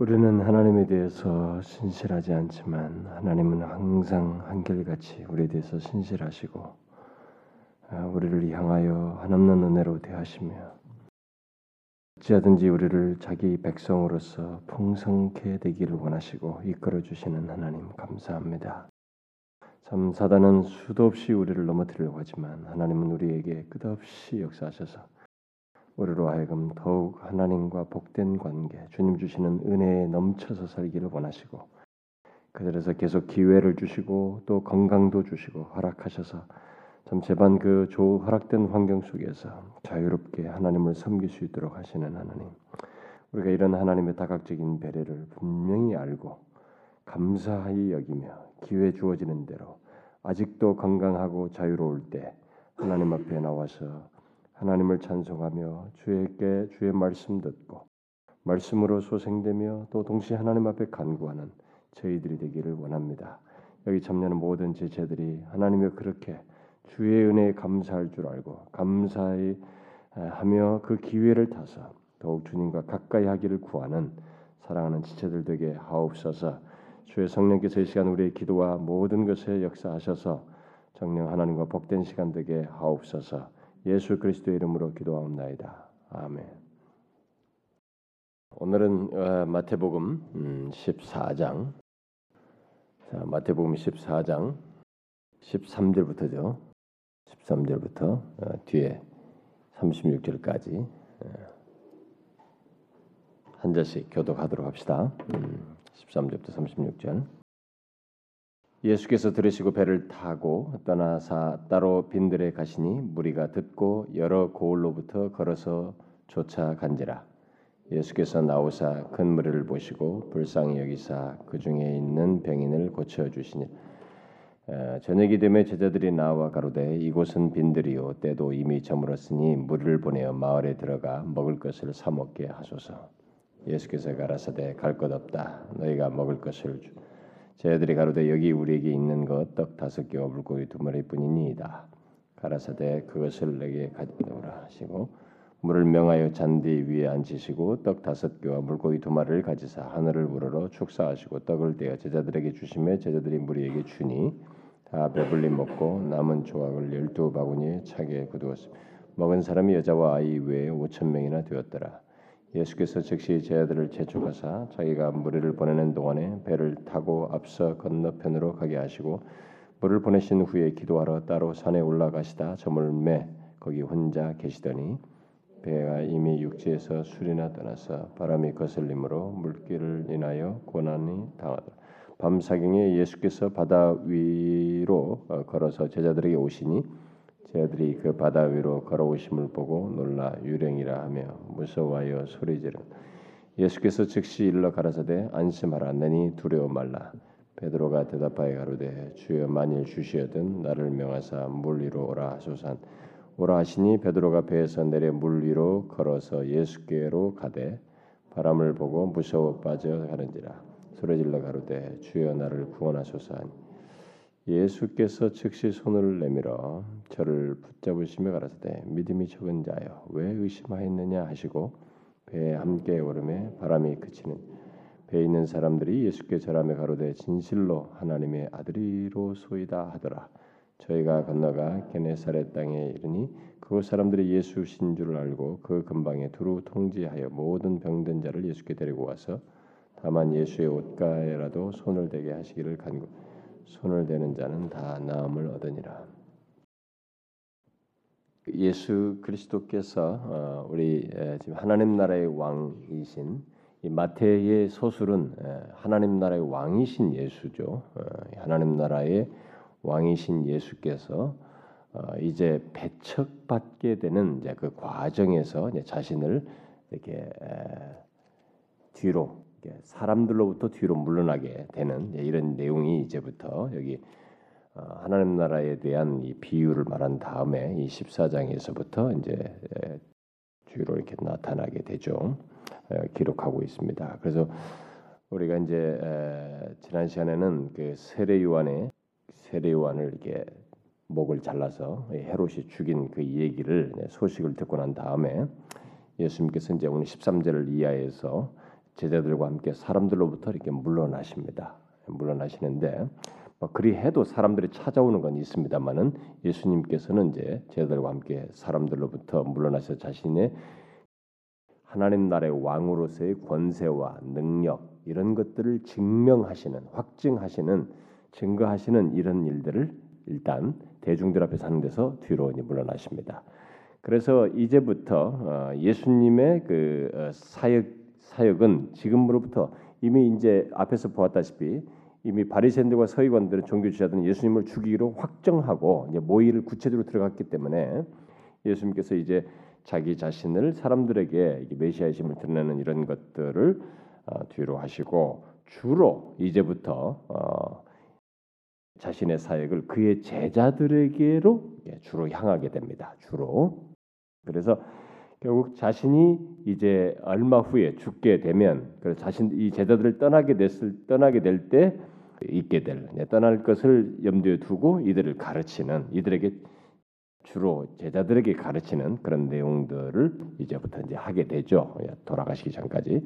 우리는 하나님에 대해서 신실하지 않지만 하나님은 항상 한결같이 우리에 대해서 신실하시고 아, 우리를 향하여 한없는 은혜로 대하시며 어찌하든지 우리를 자기 백성으로서 풍성케 되기를 원하시고 이끌어 주시는 하나님 감사합니다. 참 사단은 수도 없이 우리를 넘어뜨리려고 하지만 하나님은 우리에게 끝없이 역사하셔서 우리로 하여금 더욱 하나님과 복된 관계, 주님 주시는 은혜에 넘쳐서 살기를 원하시고 그들에서 계속 기회를 주시고 또 건강도 주시고 허락하셔서 참 제반 그 조 허락된 환경 속에서 자유롭게 하나님을 섬길 수 있도록 하시는 하나님. 우리가 이런 하나님의 다각적인 배려를 분명히 알고 감사히 여기며 기회 주어지는 대로 아직도 건강하고 자유로울 때 하나님 앞에 나와서 하나님을 찬송하며 주에게 주의 말씀 듣고 말씀으로 소생되며 또 동시에 하나님 앞에 간구하는 저희들이 되기를 원합니다. 여기 참여하는 모든 제자들이 하나님이 그렇게 주의 은혜에 감사할 줄 알고 감사히 하며 그 기회를 타서 더욱 주님과 가까이 하기를 구하는 사랑하는 지체들 되게 하옵소서. 주의 성령께서 이 시간 우리의 기도와 모든 것에 역사하셔서 정령 하나님과 복된 시간 되게 하옵소서. 예수 그리스도의 이름으로 기도하옵나이다. 아멘. 오늘은 어, 마태복음 14장. 음, 자, 마태복음 14장 13절부터죠. 13절부터 어, 뒤에 36절까지 어, 한 절씩 교독하도록 합시다. 13절부터 음, 36절. 예수께서 들으시고 배를 타고 떠나사 따로 빈들에 가시니 무리가 듣고 여러 고을로부터 걸어서 쫓아간지라. 예수께서 나오사 큰 무리를 보시고 불쌍히 여기사 그 중에 있는 병인을 고쳐 주시니. 저녁이 되매 제자들이 나와 가로되 이곳은 빈들이요 때도 이미 저물었으니 무리를 보내어 마을에 들어가 먹을 것을 사 먹게 하소서. 예수께서 가라사대 갈 것 없다. 너희가 먹을 것을 주 저희들이 가로되 여기 우리에게 있는 것 떡 다섯 개와 물고기 두 마리뿐이니이다. 가라사대 그것을 내게 가져오라 하시고 물을 명하여 잔디 위에 앉히시고 떡 다섯 개와 물고기 두 마리를 가지사 하늘을 우러러 축사하시고 떡을 떼어 제자들에게 주심에 제자들이 무리에게 주니 다 배불리 먹고 남은 조각을 열두 바구니에 차게 굳었으며 먹은 사람이 여자와 아이 외에 오천 명이나 되었더라. 예수께서 즉시 제 아들을 재촉하사 자기가 무리를 보내는 동안에 배를 타고 앞서 건너편으로 가게 하시고 물을 보내신 후에 기도하러 따로 산에 올라가시다 점을 매 거기 혼자 계시더니 배가 이미 육지에서 술이나 떠나서 바람이 거슬림으로 물길을 인하여 고난이 당하더라. 밤 사경에 예수께서 바다 위로 어, 걸어서 제자들에게 오시니 제자들이 그 바다 위로 걸어오심을 보고 놀라 유령이라 하며 무서워하여 소리지르 예수께서 즉시 일러 가라사대 안심하라 내니 두려워 말라. 베드로가 대답하여 가로되 주여 만일 주시어든 나를 명하사 물 위로 오라 하소산 오라 하시니 베드로가 배에서 내려 물 위로 걸어서 예수께로 가되 바람을 보고 무서워 빠져 가는지라. 소리질러 가로되 주여 나를 구원하소서 예수께서 즉시 손을 내밀어 저를 붙잡으시며 가라사대 믿음이 적은 자여 왜 의심하였느냐 하시고 배에 함께 오름에 바람이 그치는 배에 있는 사람들이 예수께 절하며 가로되 진실로 하나님의 아들이로소이다 하더라. 저희가 건너가 게네사렛 땅에 이르니 그곳 사람들이 예수신 줄을 알고 그 근방에 두루 통지하여 모든 병든 자를 예수께 데리고 와서 다만 예수의 옷가에라도 손을 대게 하시기를 간구 손을 대는 자는 다 나음을 얻으니라. 예수 그리스도께서 어, 우리 지금 하나님 나라의 왕이신 마태의 서술은 하나님 나라의 왕이신 예수죠. 어, 하나님 나라의 왕이신 예수께서 어, 이제 배척받게 되는 이제 그 과정에서 자신을 이렇게 뒤로 사람들로부터 뒤로 물러나게 되는 이런 내용이 이제부터 여기 어, 하나님 나라에 대한 이 비유를 말한 다음에 이 14장에서부터 이제 뒤로 이렇게 나타나게 되죠. 기록하고 있습니다. 그래서 우리가 이제 지난 시간에는 그 세례 요한의 세례 요한을 이렇게 목을 잘라서 헤롯이 죽인 그 얘기를 소식을 듣고 난 다음에 예수님께서 이제 오늘 13절을 이하에서 제자들과 함께 사람들로부터 이렇게 물러나십니다. 물러나시는데 뭐 그리 해도 사람들이 찾아오는 건 있습니다만은 예수님께서는 이제 제자들과 함께 사람들로부터 물러나셔 자신의 하나님 나라의 왕으로서의 권세와 능력 이런 것들을 증명하시는 확증하시는 증거하시는 이런 일들을 일단 대중들 앞에서 하는 데서 뒤로 물러나십니다. 그래서 이제부터 어, 예수님의 그 어, 사역 사역은 지금으로부터 이미 이제 앞에서 보았다시피 이미 바리새인들과 서기관들은 종교 지자들은 예수님을 죽이기로 확정하고 이제 모의를 구체적으로 들어갔기 때문에 예수님께서 이제 자기 자신을 사람들에게 메시아이심을 드러내는 이런 것들을 어, 뒤로 하시고 주로 이제부터 어, 자신의 사역을 그의 제자들에게로 예, 주로 향하게 됩니다. 주로 그래서 결국 자신이 이제 얼마 후에 죽게 되면 그 자신 이 제자들을 떠나게 됐을 떠나게 될 때 있게 될 예, 떠날 것을 염두에 두고 이들을 가르치는 이들에게 주로 제자들에게 가르치는 그런 내용들을 이제부터 이제 하게 되죠. 예, 돌아가시기 전까지.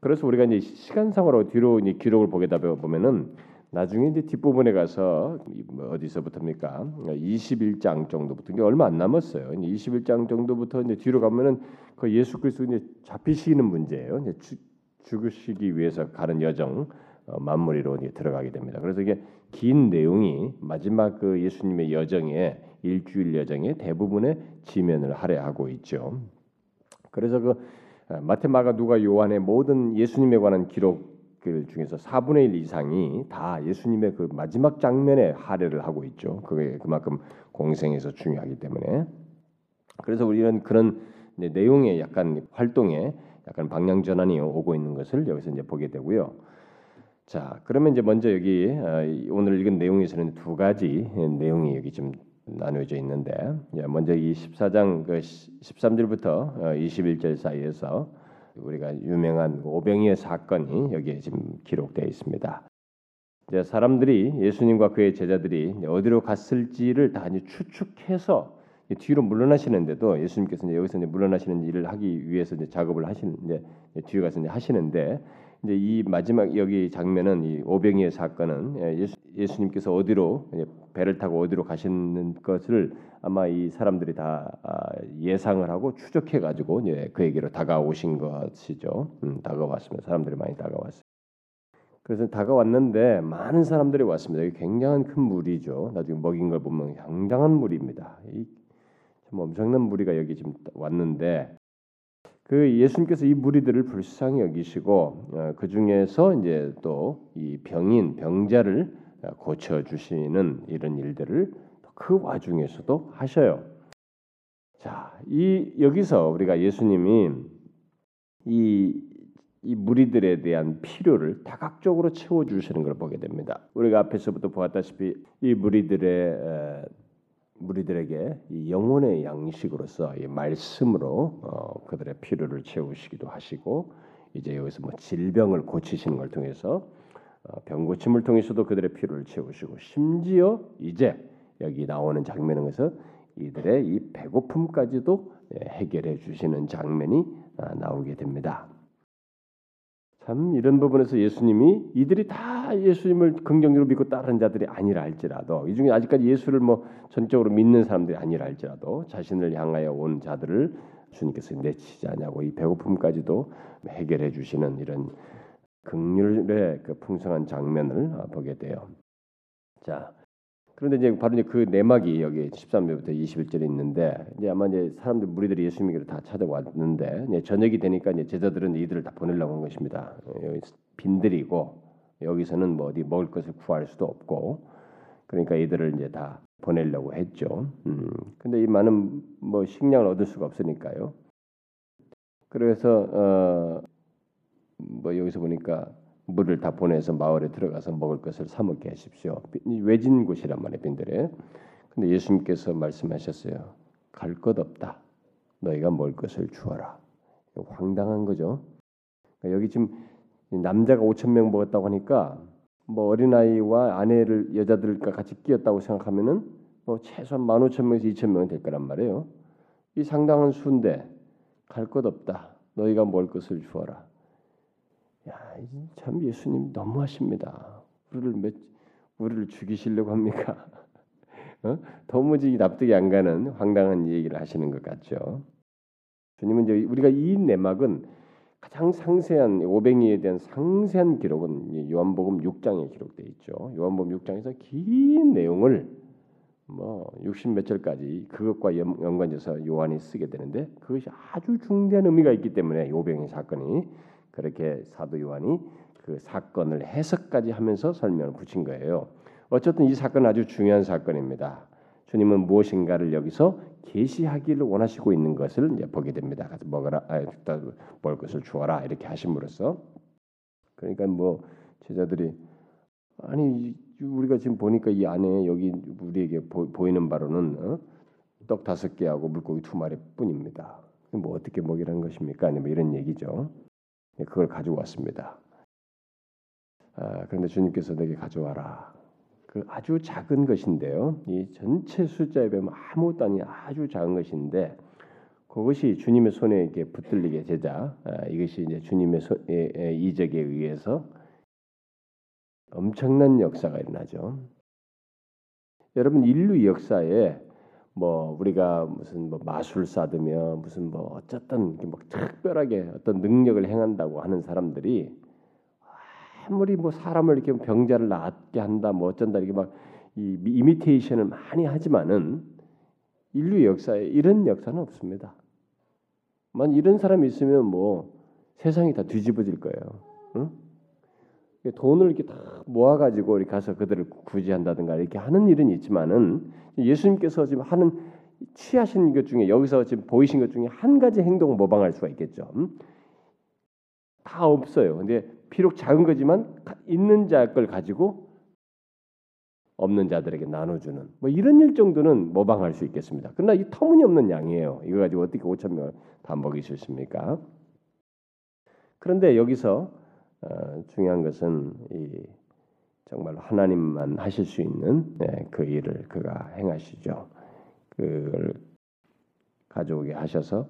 그래서 우리가 이제 시간상으로 뒤로 이제 기록을 보게 되다 보면은 나중에 이제 뒷부분에 가서 뭐 어디서부터입니까? 21장 정도부터 이게 얼마 안 남았어요. 21장 정도부터 이제 뒤로 가면은 그 예수 그리스도 이제 잡히시는 문제예요. 이제 죽, 죽으시기 위해서 가는 여정 어, 마무리로 이제 들어가게 됩니다. 그래서 이게 긴 내용이 마지막 그 예수님의 여정에 일주일 여정의 대부분의 지면을 할애하고 있죠. 그래서 그 어, 마태, 마가, 누가, 요한의 모든 예수님에 관한 기록 들 중에서 4분의 1 이상이 다 예수님의 그 마지막 장면에 할애를 하고 있죠. 그게 그만큼 공생에서 중요하기 때문에 그래서 우리는 그런 내용의 약간 활동에 약간 방향 전환이 오고 있는 것을 여기서 이제 보게 되고요. 자, 그러면 이제 먼저 여기 어, 오늘 읽은 내용에서는 두 가지 내용이 여기 좀 나누어져 있는데 먼저 이 14장 그 13절부터 21절 어, 사이에서 우리가 유명한 오병이의 사건이 여기에 지금 기록되어 있습니다. 이제 사람들이 예수님과 그의 제자들이 어디로 갔을지를 다 추측해서 뒤로 물러나시는데도 예수님께서 이제 여기서 이제 물러나시는 일을 하기 위해서 이제 작업을 하시는 이제 뒤에 가서 이제 하시는데 이제 이 마지막 여기 장면은 이 오병이의 사건은 예, 예수, 예수님께서 어디로 배를 타고 어디로 가시는 것을 아마 이 사람들이 다 아, 예상을 하고 추적해 가지고 그에게로 다가오신 것이죠. 음, 다가왔습니다. 사람들이 많이 다가왔어요. 그래서 다가왔는데 많은 사람들이 왔습니다. 여기 굉장한 큰 무리죠. 나중에 먹인 걸 보면 굉장한 무리입니다. 참 엄청난 무리가 여기 지금 왔는데 그 예수님께서 이 무리들을 불쌍히 여기시고 어, 그 중에서 이제 또 이 병인 병자를 고쳐 주시는 이런 일들을 그 와중에서도 하셔요. 자, 이 여기서 우리가 예수님이 이, 이 무리들에 대한 필요를 다각적으로 채워 주시는 걸 보게 됩니다. 우리가 앞에서부터 보았다시피 이 무리들의 무리들에게 이 영혼의 양식으로서 이 말씀으로 어, 그들의 필요를 채우시기도 하시고 이제 여기서 뭐 질병을 고치시는 걸 통해서 어, 병 고침을 통해서도 그들의 필요를 채우시고 심지어 이제 여기 나오는 장면에서 이들의 이 배고픔까지도 예, 해결해 주시는 장면이 아, 나오게 됩니다. 참 이런 부분에서 예수님이 이들이 다 예수님을 긍정적으로 믿고 따르는 자들이 아니라 할지라도 이 중에 아직까지 예수를 뭐 전적으로 믿는 사람들이 아니라 할지라도 자신을 향하여 온 자들을 주님께서 내치지 않냐고 이 배고픔까지도 해결해 주시는 이런 극률의 그 풍성한 장면을 보게 돼요. 자, 그런데 이제 바로 이제 그 내막이 여기 13절부터 21절에 있는데 이제 아마 이제 사람들 무리들이 예수님에게 다 찾아왔는데 이제 저녁이 되니까 이제 제자들은 이들을 다 보내려고 한 것입니다. 여기 빈들이고 여기서는 뭐 어디 먹을 것을 구할 수도 없고 그러니까 이들을 이제 다 보내려고 했죠. 음. 근데 이 많은 뭐 식량을 얻을 수가 없으니까요. 그래서 어 뭐 여기서 보니까 물을 다 보내서 마을에 들어가서 먹을 것을 사 먹게 하십시오. 외진 곳이란 말이에요, 빈들에. 근데 예수님께서 말씀하셨어요. 갈 것 없다. 너희가 먹을 것을 주어라. 황당한 거죠. 그러니까 여기 지금 남자가 5천 명 먹었다고 하니까 뭐 어린아이와 아내를 여자들과 같이 끼었다고 생각하면은 뭐 최소한 15,000명에서 2,000명은 될 거란 말이에요. 이 상당한 수인데 갈 것 없다. 너희가 먹을 것을 주어라. 참 예수님 너무하십니다. 우리를 몇 우리를 죽이시려고 합니까? 어? 도무지 납득이 안 가는 황당한 얘기를 하시는 것 같죠. 주님은 이제 우리가 이 내막은 가장 상세한 오뱅이에 대한 상세한 기록은 요한복음 6장에 기록되어 있죠. 요한복음 6장에서 긴 내용을 뭐 60몇 절까지 그것과 연관해서 요한이 쓰게 되는데 그것이 아주 중대한 의미가 있기 때문에 요병의 사건이 그렇게 사도 요한이 그 사건을 해석까지 하면서 설명을 붙인 거예요. 어쨌든 이 사건은 아주 중요한 사건입니다. 주님은 무엇인가를 여기서 계시하기를 원하시고 있는 것을 이제 보게 됩니다. 먹어라, 아, 먹을 것을 주어라 이렇게 하심으로써 그러니까 뭐 제자들이 아니 우리가 지금 보니까 이 안에 여기 우리에게 보, 이는 바로는 어? 떡 다섯 개하고 물고기 두 마리뿐입니다. 뭐 어떻게 먹이라는 것입니까? 아니 뭐 이런 얘기죠. 예, 그걸 가지고 왔습니다. 아, 그런데 주님께서 내게 가져와라. 그 아주 작은 것인데요. 이 전체 숫자에 비하면 아무것도 아닌 아주 작은 것인데 그것이 주님의 손에 이렇게 붙들리게 되자 아, 이것이 이제 주님의 소, 에, 에, 이적에 의해서 엄청난 역사가 일어나죠. 여러분 인류 역사에 뭐 우리가 무슨 뭐 마술사드며 무슨 뭐 어쨌든 뭐 특별하게 어떤 능력을 행한다고 하는 사람들이 아무리 뭐 사람을 이렇게 병자를 낫게 한다 뭐 어쩐다 이렇게 막 이 이미테이션을 많이 하지만은 인류 역사에 이런 역사는 없습니다. 만 이런 사람이 있으면 뭐 세상이 다 뒤집어질 거예요. 응? 돈을 이렇게 다 모아가지고 이렇게 가서 그들을 구제한다든가 이렇게 하는 일은 있지만은 예수님께서 지금 하는 취하신 것 중에 여기서 지금 보이신 것 중에 한 가지 행동을 모방할 수가 있겠죠. 음? 다 없어요. 근데 비록 작은 거지만 있는 자 걸 가지고 없는 자들에게 나눠주는 뭐 이런 일 정도는 모방할 수 있겠습니다. 그러나 이 터무니없는 양이에요. 이거 가지고 어떻게 5천 명을 다 먹일 수 있습니까? 그런데 여기서 어, 중요한 것은 이 정말 하나님만 하실 수 있는 네, 그 일을 그가 행하시죠. 그걸 가져오게 하셔서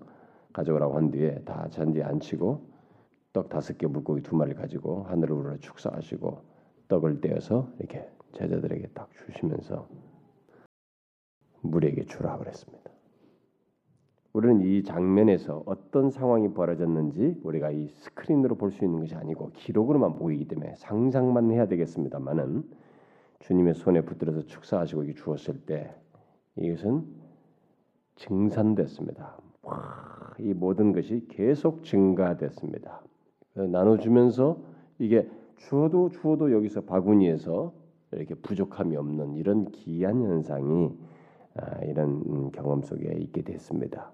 가져오라고 한 뒤에 다 잔디에 앉히고 떡 다섯 개 물고기 두 마리 가지고 하늘을 우러러 축사하시고 떡을 떼어서 이렇게 제자들에게 딱 주시면서 물에게 주라 그랬습니다. 우리는 이 장면에서 어떤 상황이 벌어졌는지 우리가 이 스크린으로 볼 수 있는 것이 아니고 기록으로만 보이기 때문에 상상만 해야 되겠습니다만은 주님의 손에 붙들어서 축사하시고 이 주었을 때 이것은 증산됐습니다. 와, 이 모든 것이 계속 증가됐습니다. 나눠주면서 이게 주어도 주어도 여기서 바구니에서 이렇게 부족함이 없는 이런 기이한 현상이 아, 이런 경험 속에 있게 됐습니다.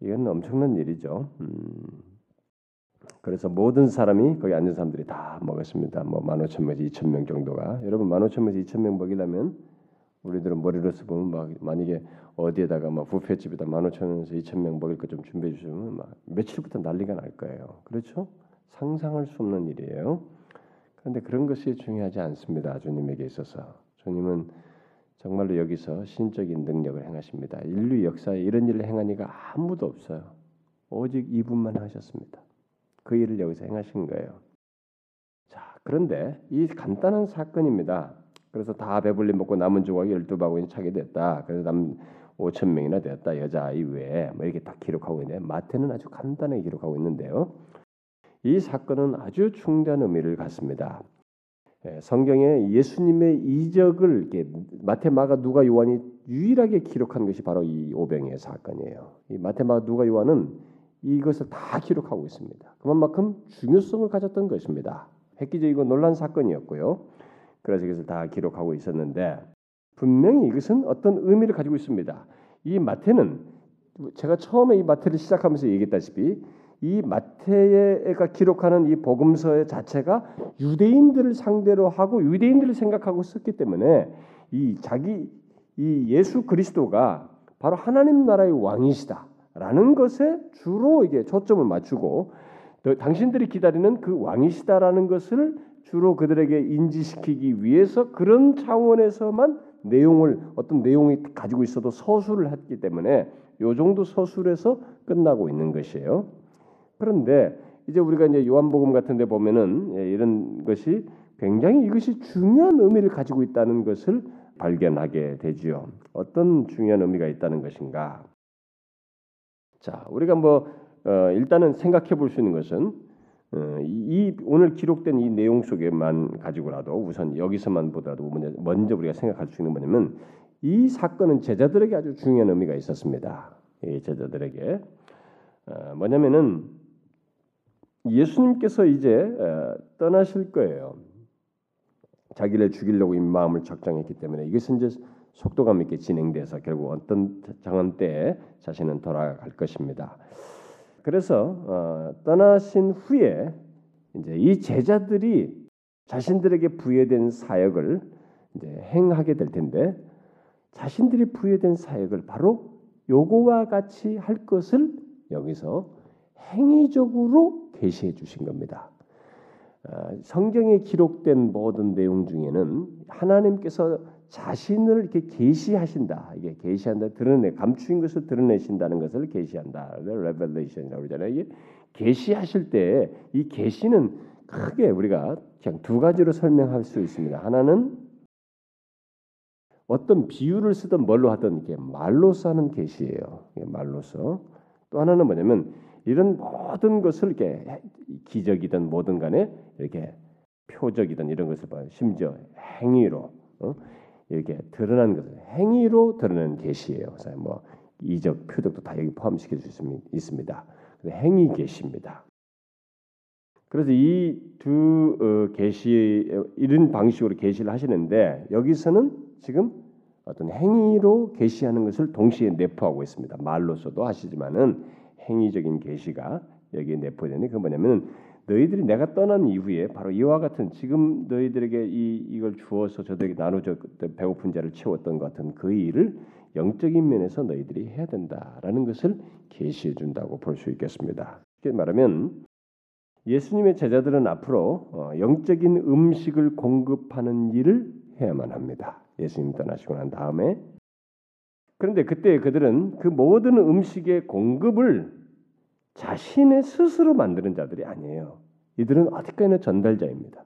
이건 엄청난 일이죠. 음. 그래서 모든 사람이 거기 앉은 사람들이 다 먹었습니다. 뭐 15,000명에서 2,000명 정도가 여러분 15,000명에서 2,000명 먹이려면 우리들은 머리로서 보면 막 만약에 어디에다가 막 부페집에다 15,000명에서 2,000명 먹일 것 좀 준비해 주시면 막 며칠부터 난리가 날 거예요. 그렇죠? 상상할 수 없는 일이에요. 그런데 그런 것이 중요하지 않습니다. 주님에게 있어서 주님은 정말로 여기서 신적인 능력을 행하십니다. 인류 역사에 이런 일을 행한 이가 아무도 없어요. 오직 이분만 하셨습니다. 그 일을 여기서 행하신 거예요. 자, 그런데 이 간단한 사건입니다. 그래서 다 배불리 먹고 남은 조각이 열두 바구니 차게 됐다. 그래서 남 5천 명이나 되었다. 여자아이 외에 뭐 이렇게 딱 기록하고 있는데 마태는 아주 간단하게 기록하고 있는데요. 이 사건은 아주 중대한 의미를 갖습니다. 예, 성경에 예수님의 이적을 이렇게 마태, 마가, 누가, 요한이 유일하게 기록한 것이 바로 이 오병의 사건이에요. 이 마태, 마가, 누가, 요한은 이것을 다 기록하고 있습니다. 그만큼 중요성을 가졌던 것입니다. 획기적이고 놀란 사건이었고요. 그래서 이것을 다 기록하고 있었는데 분명히 이것은 어떤 의미를 가지고 있습니다. 이 마태는 제가 처음에 이 마태를 시작하면서 얘기했다시피 이 마태가 기록하는 이 복음서 자체가 유대인들을 상대로 하고 유대인들을 생각하고 썼기 때문에 이 자기 이 예수 그리스도가 바로 하나님 나라의 왕이시다라는 것에 주로 이게 초점을 맞추고 당신들이 기다리는 그 왕이시다라는 것을 주로 그들에게 인지시키기 위해서 그런 차원에서만 내용을 어떤 내용이 가지고 있어도 서술을 했기 때문에 요 정도 서술에서 끝나고 있는 것이에요. 그런데 이제 우리가 이제 요한복음 같은데 보면은 예, 이런 것이 굉장히 이것이 중요한 의미를 가지고 있다는 것을 발견하게 되지요. 어떤 중요한 의미가 있다는 것인가? 자, 우리가 뭐 어, 일단은 생각해 볼 수 있는 것은 어, 이 오늘 기록된 이 내용 속에만 가지고라도 우선 여기서만 보더라도 먼저 우리가 생각할 수 있는 뭐냐면 이 사건은 제자들에게 아주 중요한 의미가 있었습니다. 이 제자들에게 어, 뭐냐면은 예수님께서 이제 어, 떠나실 거예요. 자기를 죽이려고 이 마음을 작정했기 때문에 이것은 이제 속도감 있게 진행돼서 결국 어떤 장원 때에 자신은 돌아갈 것입니다. 그래서 어, 떠나신 후에 이제 이 제자들이 자신들에게 부여된 사역을 이제 행하게 될 텐데 자신들이 부여된 사역을 바로 요거와 같이 할 것을 여기서 행위적으로 계시해 주신 겁니다. 어, 성경에 기록된 모든 내용 중에는 하나님께서 자신을 이렇게 계시하신다. 이게 계시한다. 드러내 감추인 것을 드러내신다는 것을 계시한다. revelation이라고 그러잖아요. 이게 계시하실 때 이 계시는 크게 우리가 그냥 두 가지로 설명할 수 있습니다. 하나는 어떤 비유를 쓰든 뭘로 하든 이게 말로써 하는 계시예요. 말로써. 또 하나는 뭐냐면 이런 모든 것을 이렇게 기적이든 뭐든 간에 이렇게 표적이든 이런 것을 봐 심지어 행위로 어? 이렇게 드러난 것을 행위로 드러낸 계시예요. 그래서 뭐 이적, 표적도 다 여기 포함시킬 수 있습니다. 행위 계시입니다. 그래서 이두 어, 계시 이런 방식으로 계시를 하시는데 여기서는 지금 어떤 행위로 계시하는 것을 동시에 내포하고 있습니다. 말로서도 하시지만은 행위적인 계시가 여기에 내포되니 그 뭐냐면 너희들이 내가 떠난 이후에 바로 이와 같은 지금 너희들에게 이 이걸 주어서 저들에게 나누어 배고픈 자를 채웠던 것 같은 그 일을 영적인 면에서 너희들이 해야 된다라는 것을 계시해 준다고 볼 수 있겠습니다. 쉽게 말하면 예수님의 제자들은 앞으로 어, 영적인 음식을 공급하는 일을 해야만 합니다. 예수님 떠나시고 난 다음에 그런데 그때 그들은 그 모든 음식의 공급을 자신의 스스로 만드는 자들이 아니에요. 이들은 어디까지나 전달자입니다.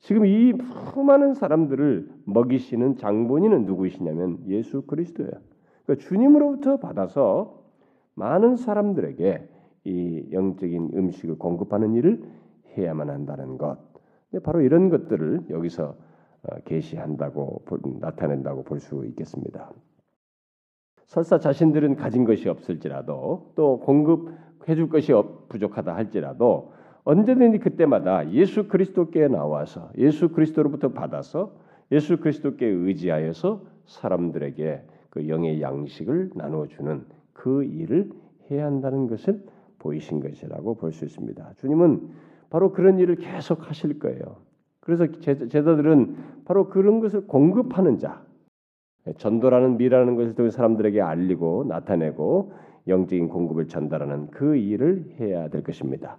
지금 이 수많은 사람들을 먹이시는 장본인은 누구이시냐면 예수 그리스도예요. 그러니까 주님으로부터 받아서 많은 사람들에게 이 영적인 음식을 공급하는 일을 해야만 한다는 것. 바로 이런 것들을 여기서 어, 계시한다고 나타낸다고 볼 수 있겠습니다. 설사 자신들은 가진 것이 없을지라도 또 공급해 줄 것이 부족하다 할지라도 언제든지 그때마다 예수 그리스도께 나와서 예수 그리스도로부터 받아서 예수 그리스도께 의지하여서 사람들에게 그 영의 양식을 나누어 주는 그 일을 해야 한다는 것을 보이신 것이라고 볼 수 있습니다. 주님은 바로 그런 일을 계속 하실 거예요. 그래서 제자들은 바로 그런 것을 공급하는 자, 전도라는 미라는 것을 통해 사람들에게 알리고 나타내고 영적인 공급을 전달하는 그 일을 해야 될 것입니다.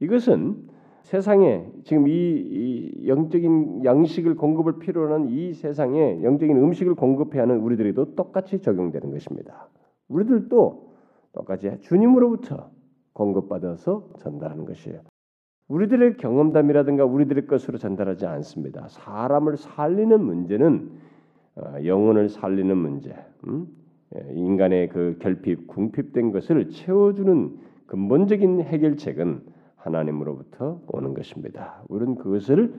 이것은 세상에 지금 이, 이 영적인 양식을 공급을 필요로 하는 이 세상에 영적인 음식을 공급해야 하는 우리들에도 똑같이 적용되는 것입니다. 우리들도 똑같이 주님으로부터 공급받아서 전달하는 것이에요. 우리들의 경험담이라든가 우리들의 것으로 전달하지 않습니다. 사람을 살리는 문제는 어, 영혼을 살리는 문제, 음? 예, 인간의 그 결핍, 궁핍된 것을 채워주는 근본적인 해결책은 하나님으로부터 오는 것입니다. 우리는 그것을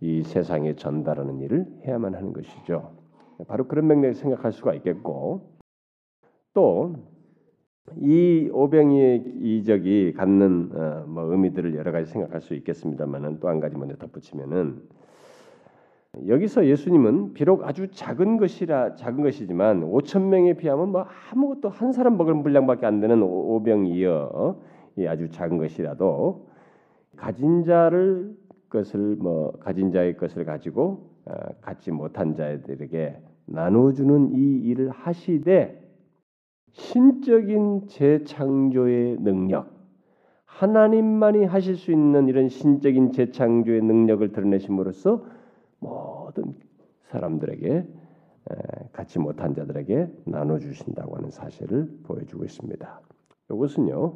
이 세상에 전달하는 일을 해야만 하는 것이죠. 바로 그런 맥락에 생각할 수가 있겠고 또 이 오병이의 이적이 갖는 어, 뭐 의미들을 여러 가지 생각할 수 있겠습니다만은 또 한 가지 먼저 덧붙이면은 여기서 예수님은 비록 아주 작은 것이라 작은 것이지만 5천 명에 비하면 뭐 아무것도 한 사람 먹을 분량밖에 안 되는 오병이어. 이 아주 작은 것이라도 가진 자를 것을 뭐 가진 자의 것을 가지고 어, 갖지 못한 자들에게 나눠주는 이 일을 하시되 신적인 재창조의 능력 하나님만이 하실 수 있는 이런 신적인 재창조의 능력을 드러내심으로써 모든 사람들에게 갖지 못한 자들에게 나눠 주신다고 하는 사실을 보여주고 있습니다. 이것은요.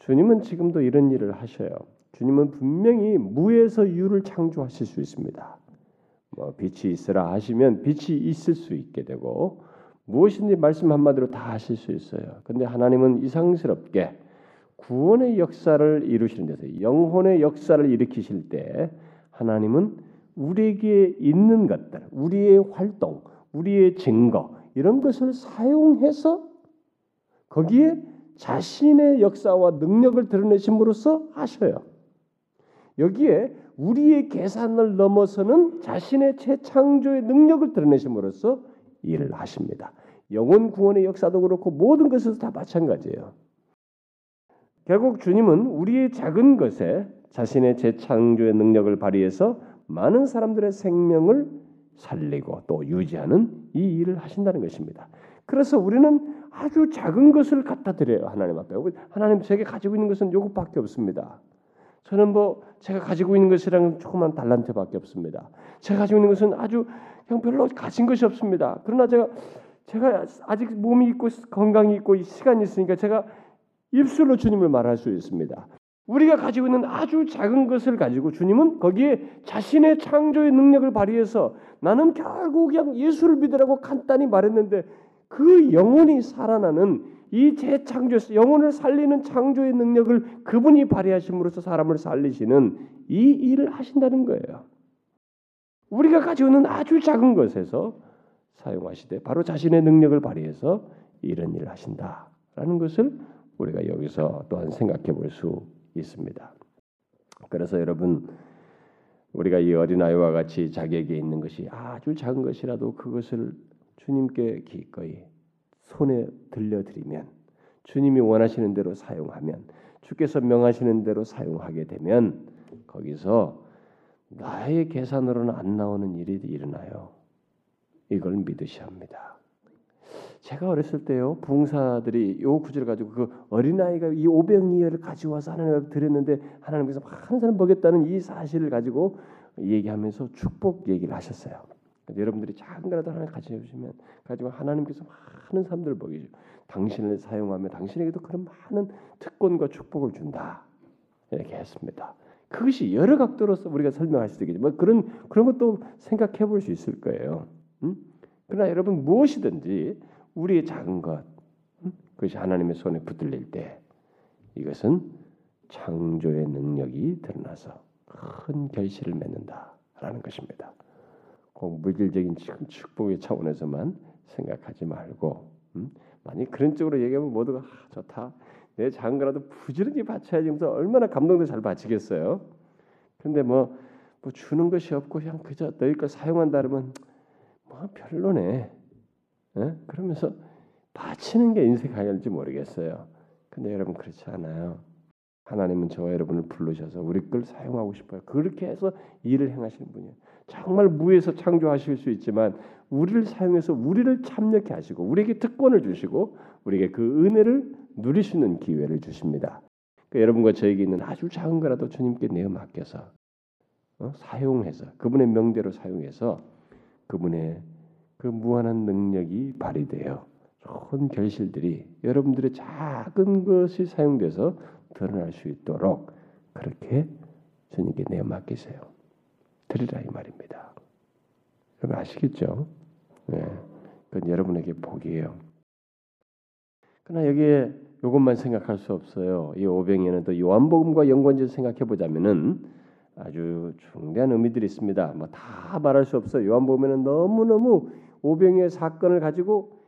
주님은 지금도 이런 일을 하셔요. 주님은 분명히 무에서 유를 창조하실 수 있습니다. 뭐 빛이 있으라 하시면 빛이 있을 수 있게 되고 무엇인지 말씀 한마디로 다 하실 수 있어요. 근데 하나님은 이상스럽게 구원의 역사를 이루시는 데서 영혼의 역사를 일으키실 때 하나님은 우리에게 있는 것들, 우리의 활동, 우리의 증거 이런 것을 사용해서 거기에 자신의 역사와 능력을 드러내심으로써 하셔요. 여기에 우리의 계산을 넘어서는 자신의 재창조의 능력을 드러내심으로써 일을 하십니다. 영혼 구원의 역사도 그렇고 모든 것에서 다 마찬가지예요. 결국 주님은 우리의 작은 것에 자신의 재창조의 능력을 발휘해서 많은 사람들의 생명을 살리고 또 유지하는 이 일을 하신다는 것입니다. 그래서 우리는 아주 작은 것을 갖다 드려요 하나님 앞에. 하나님 제게 가지고 있는 것은 요것밖에 없습니다. 저는 뭐 제가 가지고 있는 것이랑 조그만 달란트밖에 없습니다. 제가 가지고 있는 것은 아주 그냥 별로 가진 것이 없습니다. 그러나 제가 제가 아직 몸이 있고 건강이 있고 시간이 있으니까 제가 입술로 주님을 말할 수 있습니다. 우리가 가지고 있는 아주 작은 것을 가지고 주님은 거기에 자신의 창조의 능력을 발휘해서 나는 결국 그냥 예수를 믿으라고 간단히 말했는데 그 영혼이 살아나는 이 재창조, 영혼을 살리는 창조의 능력을 그분이 발휘하심으로써 사람을 살리시는 이 일을 하신다는 거예요. 우리가 가지고 있는 아주 작은 것에서 사용하시되 바로 자신의 능력을 발휘해서 이런 일을 하신다라는 것을 우리가 여기서 또한 생각해 볼 수 있습니다. 그래서 여러분 우리가 이 어린아이와 같이 자기에게 있는 것이 아주 작은 것이라도 그것을 주님께 기꺼이 손에 들려드리면 주님이 원하시는 대로 사용하면 주께서 명하시는 대로 사용하게 되면 거기서 나의 계산으로는 안 나오는 일이 일어나요. 이걸 믿으셔야 합니다. 제가 어렸을 때요 부흥사들이 요 구절을 가지고 그 어린아이가 이 오병이어를 가져와서 하나님 앞에 드렸는데 하나님께서 많은 사람 먹였다는 이 사실을 가지고 얘기하면서 축복 얘기를 하셨어요. 여러분들이 작은 거라도 하나 가져 주시면 가지고 하나님께서 많은 사람들을 먹이죠. 당신을 사용하며 당신에게도 그런 많은 특권과 축복을 준다. 이렇게 했습니다. 그것이 여러 각도로서 우리가 설명할 수도 있겠지만 뭐 그런 그런 것도 생각해 볼 수 있을 거예요. 음? 그러나 여러분 무엇이든지 우리의 작은 것 음? 그것이 하나님의 손에 붙들릴 때 이것은 창조의 능력이 드러나서 큰 결실을 맺는다라는 것입니다. 꼭 물질적인 축복의 차원에서만 생각하지 말고 음? 만약 그런 쪽으로 얘기하면 모두가 아, 좋다 내 작은 거라도 부지런히 바쳐야지 하면서 얼마나 감동도 잘 바치겠어요. 근데 뭐, 뭐 주는 것이 없고 그냥 그저 너희 걸 사용한다 그러면 뭐 별로네. 에? 그러면서 바치는 게 인생 강할지 모르겠어요. 근데 여러분 그렇지 않아요. 하나님은 저와 여러분을 부르셔서 우리 걸 사용하고 싶어요. 그렇게 해서 일을 행하시는 분이에요. 정말 무에서 창조하실 수 있지만 우리를 사용해서 우리를 참여케 하시고 우리에게 특권을 주시고 우리에게 그 은혜를 있는 기회를 주십니다. 그러니까 여러분과 저에게 있는 아주 작은 거라도 주님께 내어 맡겨서 어? 사용해서 그분의 명대로 사용해서 그분의 그 무한한 능력이 발휘되어 좋은 결실들이 여러분들의 작은 것이 사용돼서 드러날 수 있도록 그렇게 주님께 내어 맡기세요. 드리라 이 말입니다. 여러분 아시겠죠? 네. 그건 여러분에게 복이에요. 그러나 여기에 이것만 생각할 수 없어요. 이 오병이는 또 요한복음과 연관지어 생각해 보자면은 아주 중대한 의미들이 있습니다. 뭐 다 말할 수 없어요. 요한복음에는 너무 너무 오병이의 사건을 가지고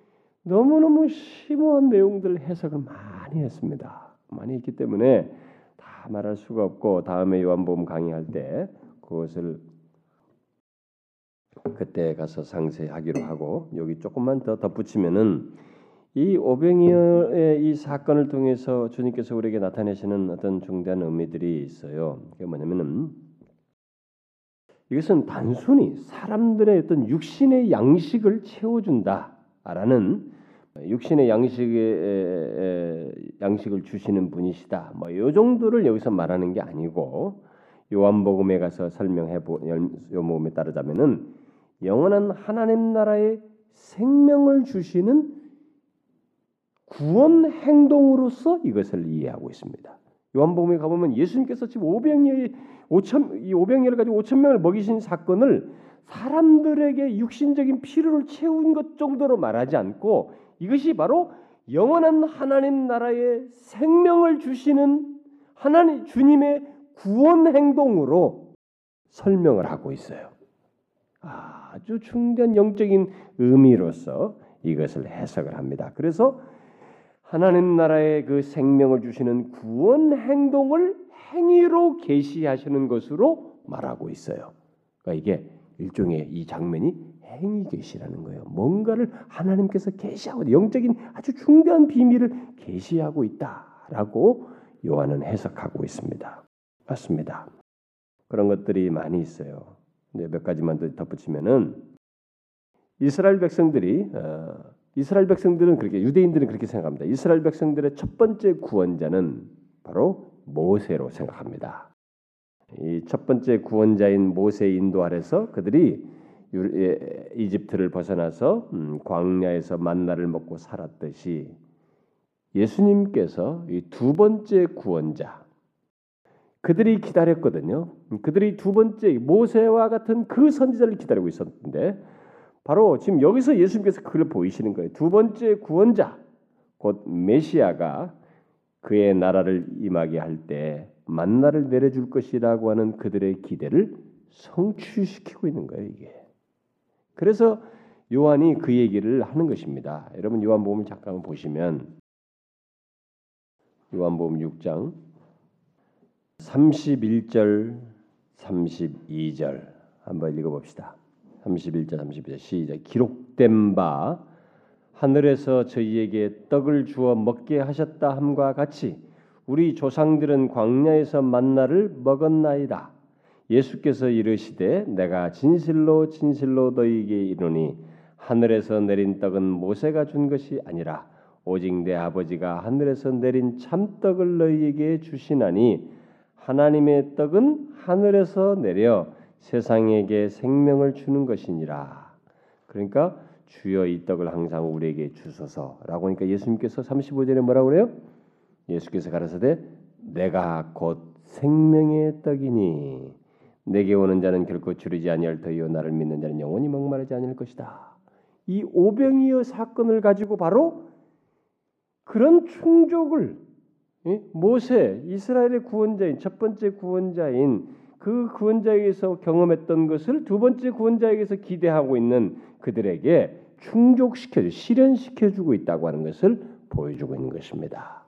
너무 너무 심오한 내용들 해석을 많이 했습니다. 많이 했기 때문에 다 말할 수가 없고 다음에 요한복음 강의할 때 그것을 그때 가서 상세히 하기로 하고 여기 조금만 더 덧붙이면은 이 오병이어의 이 사건을 통해서 주님께서 우리에게 나타내시는 어떤 중대한 의미들이 있어요. 그게 뭐냐면은 이것은 단순히 사람들의 어떤 육신의 양식을 채워준다라는 육신의 양식의 양식을 주시는 분이시다. 뭐이 정도를 여기서 말하는 게 아니고 요한복음에 가서 설명해 보 요복음에 따르자면은 영원한 하나님 나라의 생명을 주시는 구원 행동으로서 이것을 이해하고 있습니다. 요한복음에 가보면 예수님께서 지금 500여 5천 이 500여를 가지고 5천 명을 먹이신 사건을 사람들에게 육신적인 필요를 채운 것 정도로 말하지 않고 이것이 바로 영원한 하나님 나라의 생명을 주시는 하나님 주님의 구원 행동으로 설명을 하고 있어요. 아주 중대한 영적인 의미로서 이것을 해석을 합니다. 그래서 하나님 나라의 그 생명을 주시는 구원 행동을 행위로 계시하시는 것으로 말하고 있어요. 그러니까 이게 일종의 이 장면이 행위 계시라는 거예요. 뭔가를 하나님께서 계시하고 영적인 아주 중대한 비밀을 계시하고 있다라고 요한은 해석하고 있습니다. 맞습니다. 그런 것들이 많이 있어요. 근데 몇 가지만 더 덧붙이면은 이스라엘 백성들이 어, 이스라엘 백성들은 그렇게 유대인들은 그렇게 생각합니다. 이스라엘 백성들의 첫 번째 구원자는 바로 모세로 생각합니다. 이 첫 번째 구원자인 모세 인도 아래서 그들이 예, 이집트를 벗어나서 음, 광야에서 만나를 먹고 살았듯이 예수님께서 이 두 번째 구원자 그들이 기다렸거든요. 그들이 두 번째 모세와 같은 그 선지자를 기다리고 있었는데 바로 지금 여기서 예수님께서 그걸 보이시는 거예요. 두 번째 구원자 곧 메시아가 그의 나라를 임하게 할 때 만나를 내려줄 것이라고 하는 그들의 기대를 성취시키고 있는 거예요, 이게. 그래서 요한이 그 얘기를 하는 것입니다. 여러분 요한복음 잠깐 보시면 요한복음 6장 31절 32절 한번 읽어 봅시다. 31절 32절 시작 기록된 바 하늘에서 저희에게 떡을 주어 먹게 하셨다 함과 같이 우리 조상들은 광야에서 만나를 먹었나이다. 예수께서 이르시되 내가 진실로 진실로 너희에게 이르니 하늘에서 내린 떡은 모세가 준 것이 아니라 오직 내 아버지가 하늘에서 내린 참떡을 너희에게 주시나니 하나님의 떡은 하늘에서 내려 세상에게 생명을 주는 것이니라. 그러니까 주여 이 떡을 항상 우리에게 주소서라고 하니까 예수님께서 35절에 뭐라고 그래요? 예수께서 가라사대 내가 곧 생명의 떡이니 내게 오는 자는 결코 주르지 아니할 터이요 나를 믿는 자는 영원히 목마르지 아니할 것이다. 이 오병이어 사건을 가지고 바로 그런 충족을 모세 이스라엘의 구원자인 첫 번째 구원자인 그 구원자에게서 경험했던 것을 두 번째 구원자에게서 기대하고 있는 그들에게 충족시켜 실현시켜 주고 있다고 하는 것을 보여주고 있는 것입니다.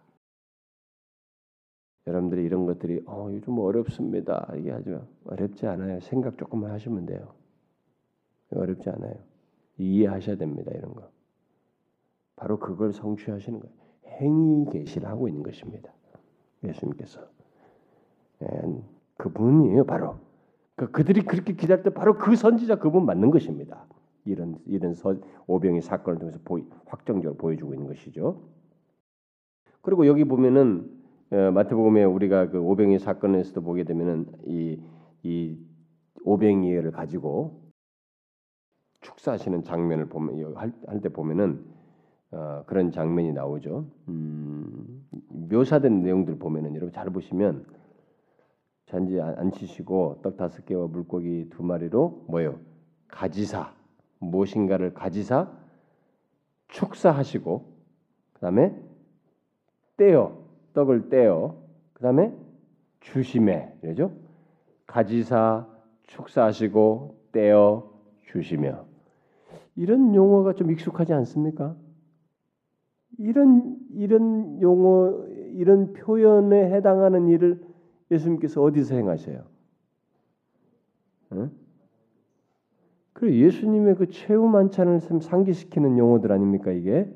여러분들이 이런 것들이 어, 요즘 어렵습니다. 이게 아주 어렵지 않아요. 생각 조금만 하시면 돼요. 어렵지 않아요. 이해하셔야 됩니다. 이런 거. 바로 그걸 성취하시는 거예요. 행위 계시를 하고 있는 것입니다. 예수님께서 예, 그분이에요, 바로. 그 그들이 그렇게 기다릴 때 바로 그 선지자 그분 맞는 것입니다. 이런 이런 서, 오병의 사건을 통해서 보이, 확정적으로 보여주고 있는 것이죠. 그리고 여기 보면은 어, 마태복음에 우리가 그 오병의 사건에서도 보게 되면은 이, 이 오병이를 가지고 축사하시는 장면을 보면 할 때 보면은 어, 그런 장면이 나오죠. 음, 묘사된 내용들 보면은 여러분 잘 보시면 잔지 앉히시고 떡 다섯 개와 물고기 두 마리로 뭐요? 가지사 무엇인가를 가지사 축사하시고 그다음에 떼어 떡을 떼어 그다음에 주심에 그죠? 가지사 축사하시고 떼어 주시며 이런 용어가 좀 익숙하지 않습니까? 이런 이런 용어 이런 표현에 해당하는 일을 예수님께서 어디서 행하셔요? 응? 그리고 예수님의 그 최후 만찬을 상기시키는 용어들 아닙니까 이게?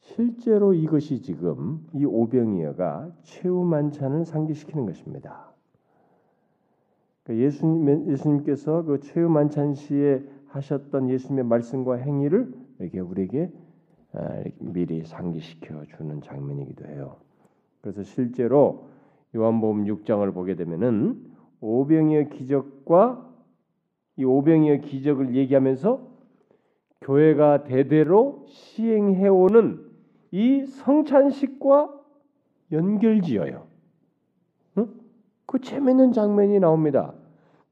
실제로 이것이 지금 이 오병이어가 최후 만찬을 상기시키는 것입니다. 그러니까 예수님 예수님께서 그 최후 만찬 시에 하셨던 예수님의 말씀과 행위를 이렇게 우리에게 아, 미리 상기시켜 주는 장면이기도 해요. 그래서 실제로 요한복음 6장을 보게 되면은 오병이어 기적과 이 오병이어 기적을 얘기하면서 교회가 대대로 시행해 오는 이 성찬식과 연결지어요. 응? 그 재밌는 장면이 나옵니다.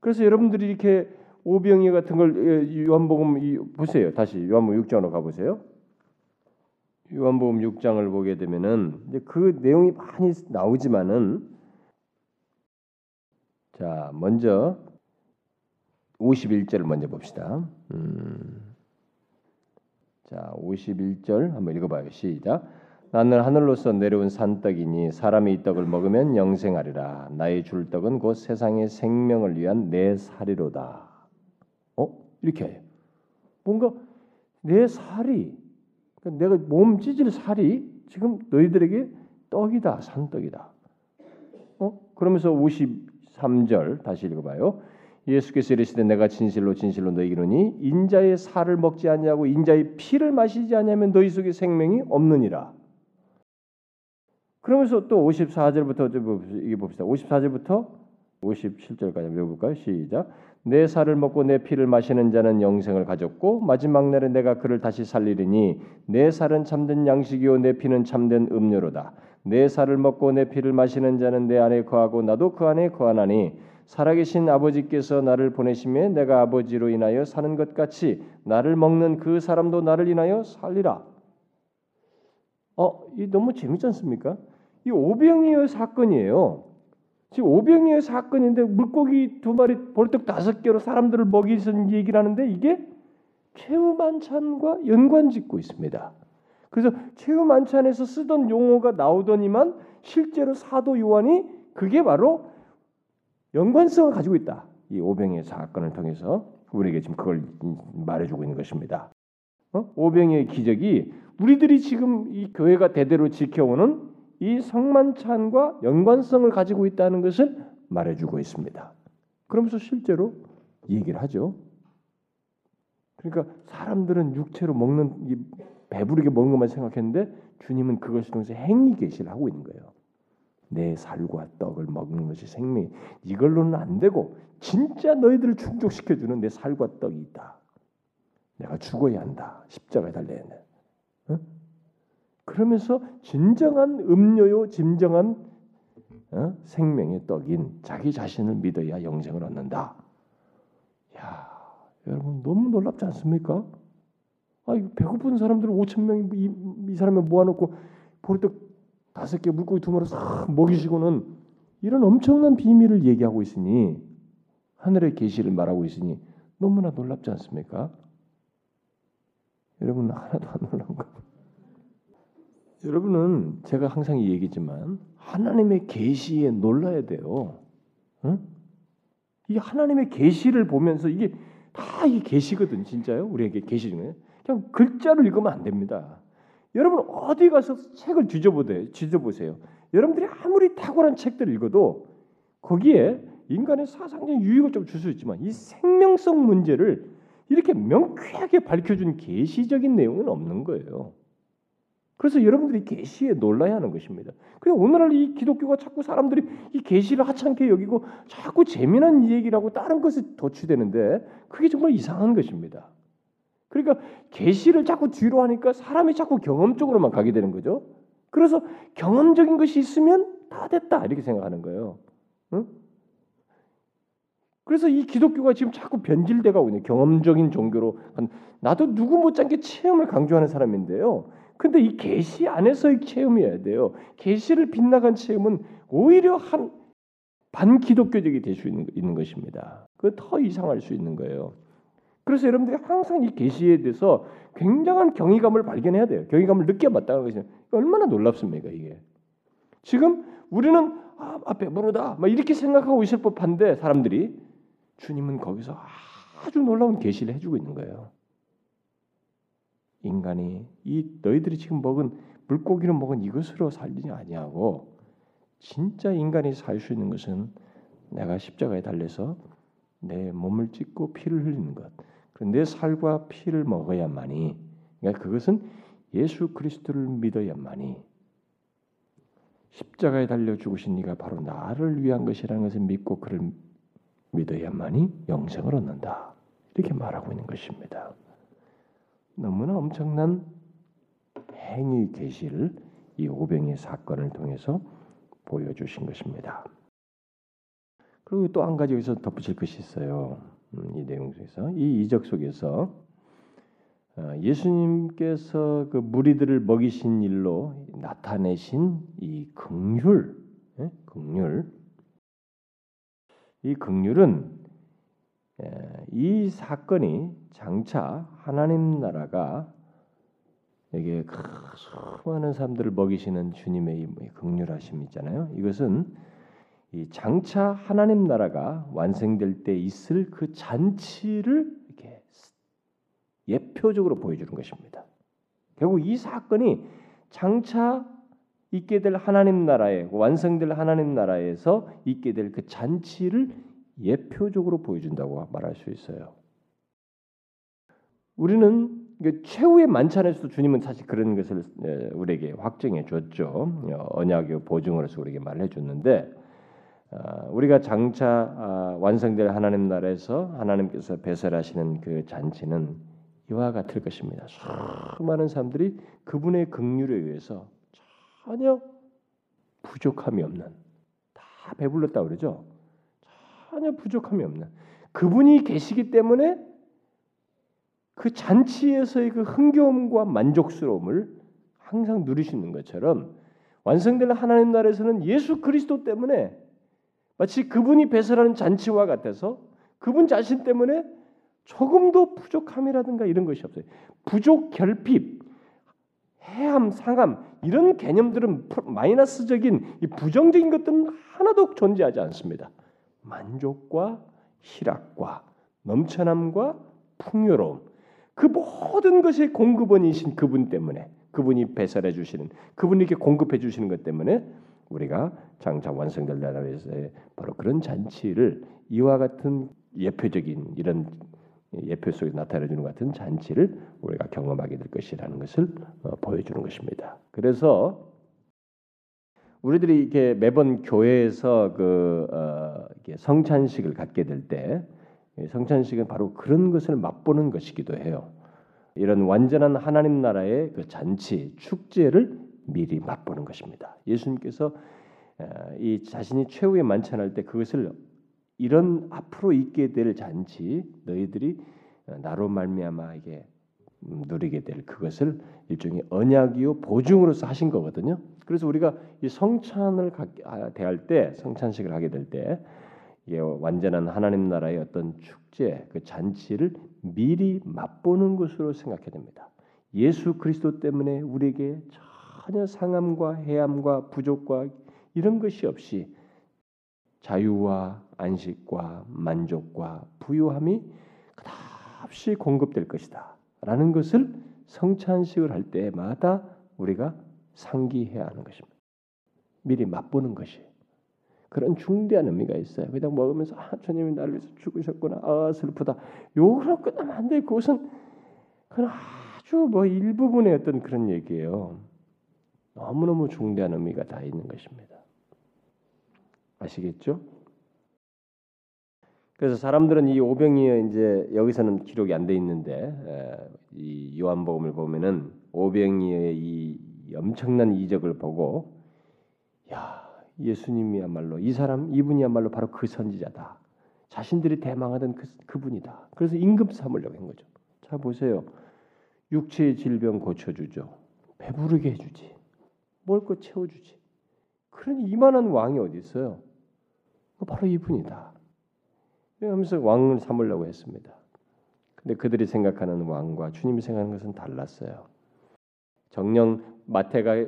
그래서 여러분들이 이렇게 오병이 같은 걸 예, 요한복음 보세요. 다시 요한복음 6장으로 가보세요. 요한복음 6장을 보게 되면은 그 내용이 많이 나오지만은 자 먼저 51절을 먼저 봅시다. 음. 자 51절 한번 읽어봐요. 시작. 나는 하늘로서 내려온 산떡이니 사람이 이 떡을 먹으면 영생하리라. 나의 줄 떡은 곧 세상의 생명을 위한 내 살이로다. 어? 이렇게 해요. 뭔가 내 살이 그러니까 내가 몸 찢을 살이 지금 너희들에게 떡이다. 산떡이다. 어? 그러면서 53절 다시 읽어봐요. 예수께서 이르시되 내가 진실로 진실로 이르니 인자의 살을 먹지 아니하고 인자의 피를 마시지 아니하면 너희 속에 생명이 없느니라. 그러면서 또 54절부터 이게 봅시다. 54절부터 57절까지 외워볼까요? 시작. 내 살을 먹고 내 피를 마시는 자는 영생을 가졌고 마지막 날에 내가 그를 다시 살리리니 내 살은 참된 양식이요 내 피는 참된 음료로다. 내 살을 먹고 내 피를 마시는 자는 내 안에 거하고 나도 그 안에 거하나니 살아계신 아버지께서 나를 보내심에 내가 아버지로 인하여 사는 것 같이 나를 먹는 그 사람도 나를 인하여 살리라. 어, 이 너무 재밌지 않습니까? 이 오병이어 사건이에요. 지금 오병이어 사건인데 물고기 두 마리 벌떡 다섯 개로 사람들을 먹이는 얘기를 하는데 이게 최후 만찬과 연관짓고 있습니다. 그래서 최후 만찬에서 쓰던 용어가 나오더니만 실제로 사도 요한이 그게 바로 연관성을 가지고 있다. 이 오병이어 사건을 통해서 우리에게 지금 그걸 말해주고 있는 것입니다. 어? 오병이의 기적이 우리들이 지금 이 교회가 대대로 지켜오는 이 성만찬과 연관성을 가지고 있다는 것을 말해주고 있습니다. 그러면서 실제로 얘기를 하죠. 그러니까 사람들은 육체로 먹는 배부르게 먹는 것만 생각했는데 주님은 그것을 통해서 행위 계시를 하고 있는 거예요. 내 살과 떡을 먹는 것이 생명. 이걸로는 안 되고 진짜 너희들을 충족시켜 주는 내 살과 떡이 있다. 내가 죽어야 한다. 십자가에 달려야 한다. 어? 그러면서 진정한 음료요, 진정한 어? 생명의 떡인 자기 자신을 믿어야 영생을 얻는다. 야, 여러분 너무 놀랍지 않습니까? 아, 이거 배고픈 사람들 5천 명이 이, 이 사람을 모아놓고 보리떡 다섯 개 물고기 두 마리 싹 먹이시고는 이런 엄청난 비밀을 얘기하고 있으니 하늘의 계시를 말하고 있으니 너무나 놀랍지 않습니까? 여러분 하나도 안 놀라운가? 여러분은 제가 항상 얘기지만 하나님의 계시에 놀라야 돼요. 응? 이 하나님의 계시를 보면서 이게 다 이게 계시거든 진짜요? 우리에게 계시 중에 그냥 글자를 읽으면 안 됩니다. 여러분 어디 가서 책을 뒤져보세요. 뒤져보세요. 여러분들이 아무리 탁월한 책들을 읽어도 거기에 인간의 사상적 유익을 좀 줄 수 있지만 이 생명성 문제를 이렇게 명쾌하게 밝혀준 계시적인 내용은 없는 거예요. 그래서 여러분들이 계시에 놀라야 하는 것입니다. 그냥 오늘날 이 기독교가 자꾸 사람들이 이 계시를 하찮게 여기고 자꾸 재미난 얘기라고 다른 것에 도취되는데 그게 정말 이상한 것입니다. 그러니까 계시를 자꾸 뒤로 하니까 사람이 자꾸 경험적으로만 가게 되는 거죠. 그래서 경험적인 것이 있으면 다 됐다 이렇게 생각하는 거예요. 응? 그래서 이 기독교가 지금 자꾸 변질돼가고 있는 경험적인 종교로 나도 누구 못지않게 체험을 강조하는 사람인데요. 근데 이 계시 안에서의 체험이어야 돼요. 계시를 빗나간 체험은 오히려 한 반기독교적이 될 수 있는, 있는 것입니다. 그 더 이상할 수 있는 거예요. 그래서 여러분들이 항상 이 계시에 대해서 굉장한 경이감을 발견해야 돼요. 경이감을 느껴봤다는 것이 얼마나 놀랍습니까 이게. 지금 우리는 아, 아 배부르다 막 이렇게 생각하고 있을 법한데 사람들이 주님은 거기서 아주 놀라운 계시를 해주고 있는 거예요. 인간이 이 너희들이 지금 먹은 물고기를 먹은 이것으로 살리지 아니하고 진짜 인간이 살 수 있는 것은 내가 십자가에 달려서 내 몸을 찢고 피를 흘리는 것. 내 살과 피를 먹어야만이 그러니까 그것은 예수 그리스도를 믿어야만이 십자가에 달려 죽으신 이가 바로 나를 위한 것이라는 것을 믿고 그를 믿어야만이 영생을 얻는다. 이렇게 말하고 있는 것입니다. 너무나 엄청난 행위 계시를 이 오병이의 사건을 통해서 보여주신 것입니다. 그리고 또 한 가지 여기서 덧붙일 것이 있어요. 음, 이 내용 속에서 이 이적 속에서 어, 예수님께서 그 무리들을 먹이신 일로 나타내신 이 긍휼, 예? 긍휼, 이 긍휼은 예, 이 사건이 장차 하나님 나라가 여기에 수많은 사람들을 먹이시는 주님의 긍휼하심 있잖아요. 이것은 이 장차 하나님 나라가 완성될 때 있을 그 잔치를 이렇게 예표적으로 보여주는 것입니다. 결국 이 사건이 장차 있게 될 하나님 나라에 완성될 하나님 나라에서 있게 될 그 잔치를 예표적으로 보여준다고 말할 수 있어요. 우리는 최후의 만찬에서도 주님은 사실 그런 것을 우리에게 확정해 줬죠. 언약의 보증으로서 우리에게 말해 줬는데 아, 우리가 장차 아, 완성될 하나님 나라에서 하나님께서 배설하시는 그 잔치는 이와 같을 것입니다. 수많은 사람들이 그분의 긍휼에 의해서 전혀 부족함이 없는 다 배불렀다 그러죠. 전혀 부족함이 없는 그분이 계시기 때문에 그 잔치에서의 그 흥겨움과 만족스러움을 항상 누리시는 것처럼 완성될 하나님 나라에서는 예수 그리스도 때문에 마치 그분이 배설하는 잔치와 같아서 그분 자신 때문에 조금도 부족함이라든가 이런 것이 없어요. 부족, 결핍, 해함, 상함 이런 개념들은 마이너스적인 이 부정적인 것들은 하나도 존재하지 않습니다. 만족과 희락과 넘쳐남과 풍요로움 그 모든 것이 공급원이신 그분 때문에 그분이 배설해 주시는 그분이 이렇게 공급해 주시는 것 때문에 우리가 장차 완성될 나라에서의 바로 그런 잔치를 이와 같은 예표적인 이런 예표 속에 나타내 주는 같은 잔치를 우리가 경험하게 될 것이라는 것을 어, 보여주는 것입니다. 그래서 우리들이 이렇게 매번 교회에서 그 어, 성찬식을 갖게 될 때 성찬식은 바로 그런 것을 맛보는 것이기도 해요. 이런 완전한 하나님 나라의 그 잔치 축제를 미리 맛보는 것입니다. 예수님께서 이 자신이 최후의 만찬할 때 그것을 이런 앞으로 있게 될 잔치 너희들이 나로 말미암아 이게 누리게 될 그것을 일종의 언약이요 보증으로서 하신 거거든요. 그래서 우리가 이 성찬을 아, 대할 때 성찬식을 하게 될 때 이게 완전한 하나님 나라의 어떤 축제 그 잔치를 미리 맛보는 것으로 생각해야 됩니다. 예수 그리스도 때문에 우리에게 전혀 상함과 해함과 부족과 이런 것이 없이 자유와 안식과 만족과 부유함이 끝없이 공급될 것이다. 라는 것을 성찬식을 할 때마다 우리가 상기해야 하는 것입니다. 미리 맛보는 것이 그런 중대한 의미가 있어요. 그냥 먹으면서 아, 주님이 나를 위해서 죽으셨구나. 아 슬프다. 요거로 끝나면 안 돼. 그것은 그건 아주 뭐 일부분의 어떤 그런 얘기예요. 너무너무 중대한 의미가 다 있는 것입니다. 아시겠죠? 그래서 사람들은 이 오병이어 이제 여기서는 기록이 안 돼 있는데 이 요한복음을 보면은 오병이어의 이 엄청난 이적을 보고 야 예수님이야말로 이 사람 이분이야말로 바로 그 선지자다. 자신들이 대망하던 그, 그분이다. 그래서 임금 삼으려고 한 거죠. 자 보세요. 육체의 질병 고쳐주죠. 배부르게 해주지. 먹을 것 채워주지. 그러니 이만한 왕이 어디 있어요? 바로 이분이다. 하면서 왕을 삼으려고 했습니다. 근데 그들이 생각하는 왕과 주님이 생각하는 것은 달랐어요. 정령 마태가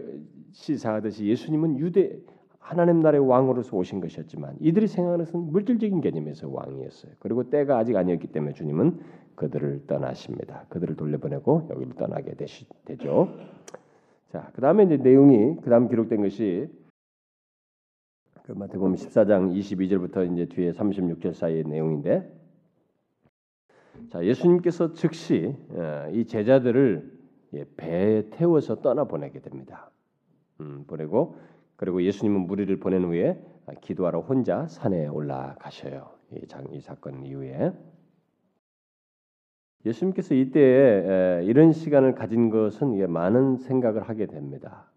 시사하듯이 예수님은 유대 하나님 나라의 왕으로서 오신 것이었지만 이들이 생각하는 것은 물질적인 개념에서 왕이었어요. 그리고 때가 아직 아니었기 때문에 주님은 그들을 떠나십니다. 그들을 돌려보내고 여기를 떠나게 되시, 되죠. 자, 그 다음에 이제 내용이 그 다음 기록된 것이 그 마태복음 14장 22절부터 이제 뒤에 36절 사이의 내용인데, 자 예수님께서 즉시 어, 이 제자들을 예, 배에 태워서 떠나 보내게 됩니다. 음, 보내고 그리고 예수님은 무리를 보낸 후에 기도하러 혼자 산에 올라가셔요. 이, 장, 이 사건 이후에 예수님께서 이때 이런 시간을 가진 것은 많은 생각을 하게 됩니다.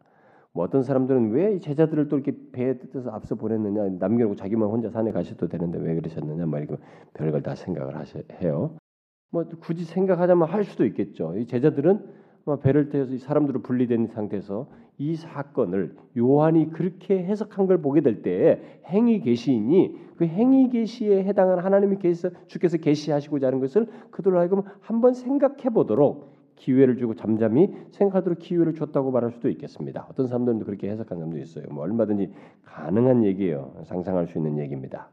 뭐 어떤 사람들은 왜 제자들을 또 이렇게 배에 뜯어서 앞서 보냈느냐 남겨놓고 자기만 혼자 산에 가셔도 되는데 왜 그러셨느냐 막 이렇게 별걸 다 생각을 하셔 해요. 뭐 굳이 생각하자면 할 수도 있겠죠. 이 제자들은 배를 태워서 사람들을 분리된 상태에서 이 사건을 요한이 그렇게 해석한 걸 보게 될때 행위 계시이니 그 행위 계시에 해당하는 하나님이 계시 주께서 계시하시고자 하는 것을 그들로 하여금 한번 생각해 보도록 기회를 주고 잠잠히 생각하도록 기회를 줬다고 말할 수도 있겠습니다. 어떤 사람들은 그렇게 해석한 사람도 있어요. 뭐 얼마든지 가능한 얘기예요. 상상할 수 있는 얘기입니다.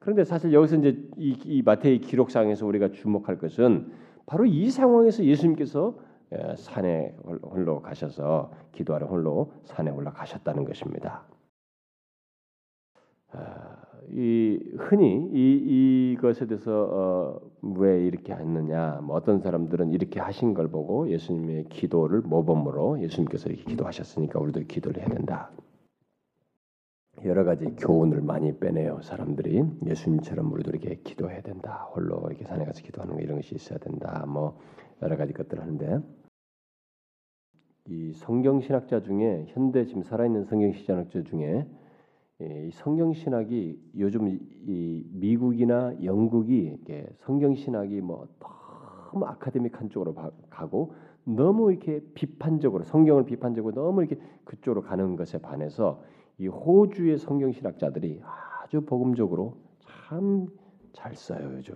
그런데 사실 여기서 이제 이, 이 마태의 기록상에서 우리가 주목할 것은 바로 이 상황에서 예수님께서 예, 산에 홀로 가셔서 기도하러 홀로 산에 올라가셨다는 것입니다. 아, 이 흔히 이 이것에 대해서 어, 왜 이렇게 했느냐? 뭐 어떤 사람들은 이렇게 하신 걸 보고 예수님의 기도를 모범으로 예수님께서 이렇게 기도하셨으니까 우리도 기도를 해야 된다. 여러 가지 교훈을 많이 빼내요 사람들이 예수님처럼 우리도 이렇게 기도해야 된다. 홀로 이렇게 산에 가서 기도하는 거 이런 것이 있어야 된다. 뭐 여러 가지 것들을 하는데 이 성경 신학자 중에 현대 지금 살아있는 성경 신학자 중에 이 성경 신학이 요즘 이 미국이나 영국이 성경 신학이 뭐 너무 아카데믹한 쪽으로 가고 너무 이렇게 비판적으로 성경을 비판적으로 너무 이렇게 그쪽으로 가는 것에 반해서 이 호주의 성경 신학자들이 아주 복음적으로 참 잘 써요 요즘.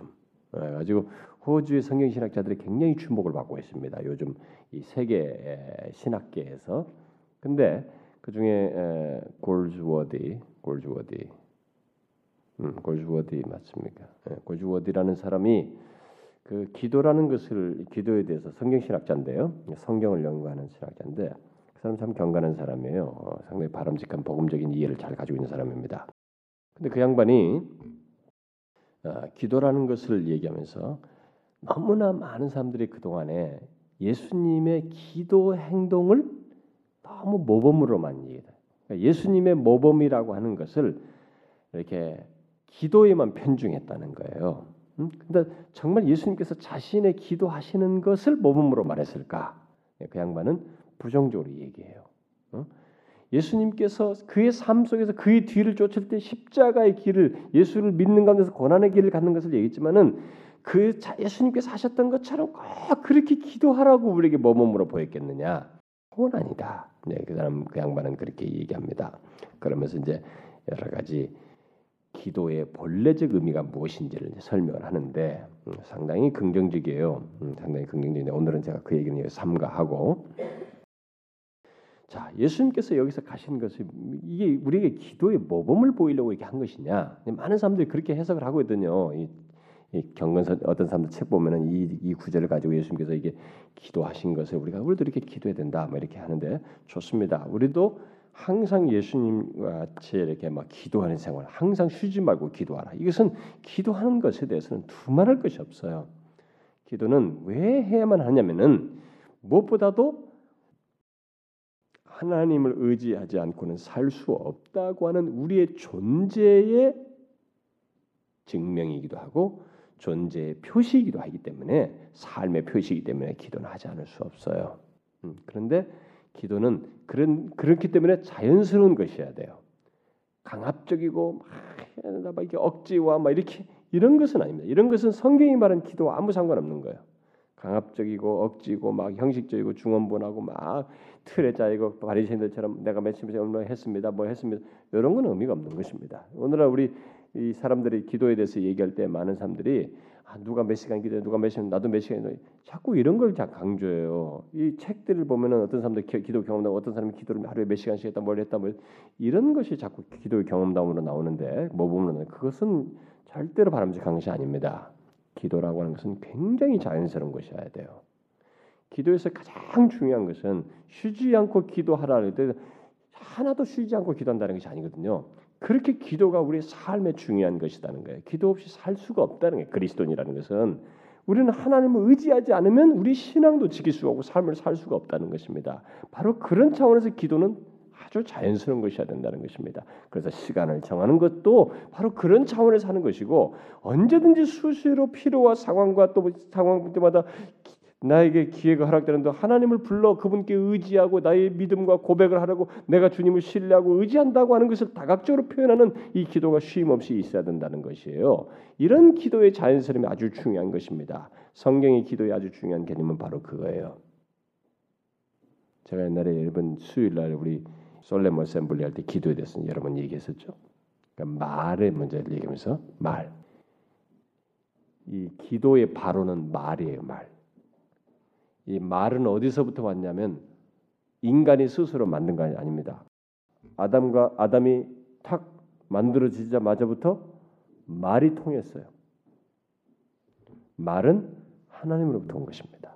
그래가지고 호주의 성경 신학자들이 굉장히 주목을 받고 있습니다. 요즘 이 세계 신학계에서. 근데 그 중에 골즈워디, 골즈워디, 음, 골즈워디 맞습니까? 예, 골즈워디라는 사람이 그 기도라는 것을 기도에 대해서 성경 신학자인데요. 성경을 연구하는 신학자인데 그 사람 참 경건한 사람이에요. 어, 상당히 바람직한 복음적인 이해를 잘 가지고 있는 사람입니다. 근데 그 양반이 어, 기도라는 것을 얘기하면서 너무나 많은 사람들이 그 동안에 예수님의 기도 행동을 너무 모범으로만 이해해. 그러니까 예수님의 모범이라고 하는 것을 이렇게 기도에만 편중했다는 거예요. 음? 근데 정말 예수님께서 자신의 기도하시는 것을 모범으로 말했을까? 그 양반은 부정적으로 얘기해요. 어? 예수님께서 그의 삶 속에서 그의 뒤를 쫓을 때 십자가의 길을 예수를 믿는 가운데서 고난의 길을 갖는 것을 얘기했지만은 그 예수님께서 하셨던 것처럼 꼭 그렇게 기도하라고 우리에게 뭐몸으로 보였겠느냐? 그건 아니다. 네, 그 사람 그 양반은 그렇게 얘기합니다. 그러면서 이제 여러 가지 기도의 본래적 의미가 무엇인지를 설명을 하는데 음, 상당히 긍정적이에요. 음, 상당히 긍정적인데 오늘은 제가 그 얘기는 삼가하고 자 예수님께서 여기서 가신 것이 이게 우리에게 기도의 모범을 보이려고 이렇게 한 것이냐? 많은 사람들이 그렇게 해석을 하거든요. 이 경건서 어떤 사람들 책 보면은 이, 이 구절을 가지고 예수님께서 이게 기도하신 것을 우리가 우리도 이렇게 기도해야 된다 뭐 이렇게 하는데 좋습니다. 우리도 항상 예수님과 같이 이렇게 막 기도하는 생활, 항상 쉬지 말고 기도하라. 이것은 기도하는 것에 대해서는 두말할 것이 없어요. 기도는 왜 해야만 하냐면은 무엇보다도 하나님을 의지하지 않고는 살 수 없다고 하는 우리의 존재의 증명이기도 하고 존재의 표시이기도 하기 때문에 삶의 표시이기 때문에 기도는 하지 않을 수 없어요. 음, 그런데 기도는 그런 그렇기 때문에 자연스러운 것이어야 돼요. 강압적이고 막, 억지와 막 이렇게 이런 것은 아닙니다. 이런 것은 성경이 말하는 기도와 아무 상관없는 거예요. 강압적이고 억지고 막 형식적이고 중언부언하고 막 틀에 짜이고 바리새인들처럼 내가 며칠 전에 했습니다. 뭐 했습니다. 이런 건 의미가 없는 것입니다. 오늘날 우리 이 사람들이 기도에 대해서 얘기할 때 많은 사람들이 아, 누가 몇 시간 기도해 누가 몇 시간 나도 몇 시간 자꾸 이런 걸 강조해요. 이 책들을 보면은 어떤 사람들 기도 경험담 어떤 사람이 기도를 하루에 몇 시간씩 했다 뭘 했다 뭐 이런 것이 자꾸 기도의 경험담으로 나오는데 뭐 보면은 그것은 절대로 바람직한 것이 아닙니다. 기도라고 하는 것은 굉장히 자연스러운 것이어야 돼요. 기도에서 가장 중요한 것은 쉬지 않고 기도하라는 때 하나도 쉬지 않고 기도한다는 것이 아니거든요. 그렇게 기도가 우리의 삶에 중요한 것이라는 거예요. 기도 없이 살 수가 없다는 거예요. 그리스도인이라는 것은 우리는 하나님을 의지하지 않으면 우리 신앙도 지킬 수가 없고 삶을 살 수가 없다는 것입니다. 바로 그런 차원에서 기도는 아주 자연스러운 것이어야 된다는 것입니다. 그래서 시간을 정하는 것도 바로 그런 차원에서 하는 것이고 언제든지 수시로 필요와 상황과 또 상황 때마다 나에게 기회가 허락되는데 하나님을 불러 그분께 의지하고 나의 믿음과 고백을 하라고 내가 주님을 신뢰하고 의지한다고 하는 것을 다각적으로 표현하는 이 기도가 쉼 없이 있어야 된다는 것이에요. 이런 기도의 자연스러움이 아주 중요한 것입니다. 성경의 기도의 아주 중요한 개념은 바로 그거예요. 제가 옛날에 여러분 수요일 날 우리 솔레몬 샘블리 할 때 기도에 대해서 여러 번 얘기했었죠. 그러니까 말의 문제를 얘기하면서 말. 이 기도의 바로는 말이에요, 말. 이 말은 어디서부터 왔냐면 인간이 스스로 만든 거 아닙니다. 아담과 아담이 탁 만들어지자마자부터 말이 통했어요. 말은 하나님으로부터 온 것입니다.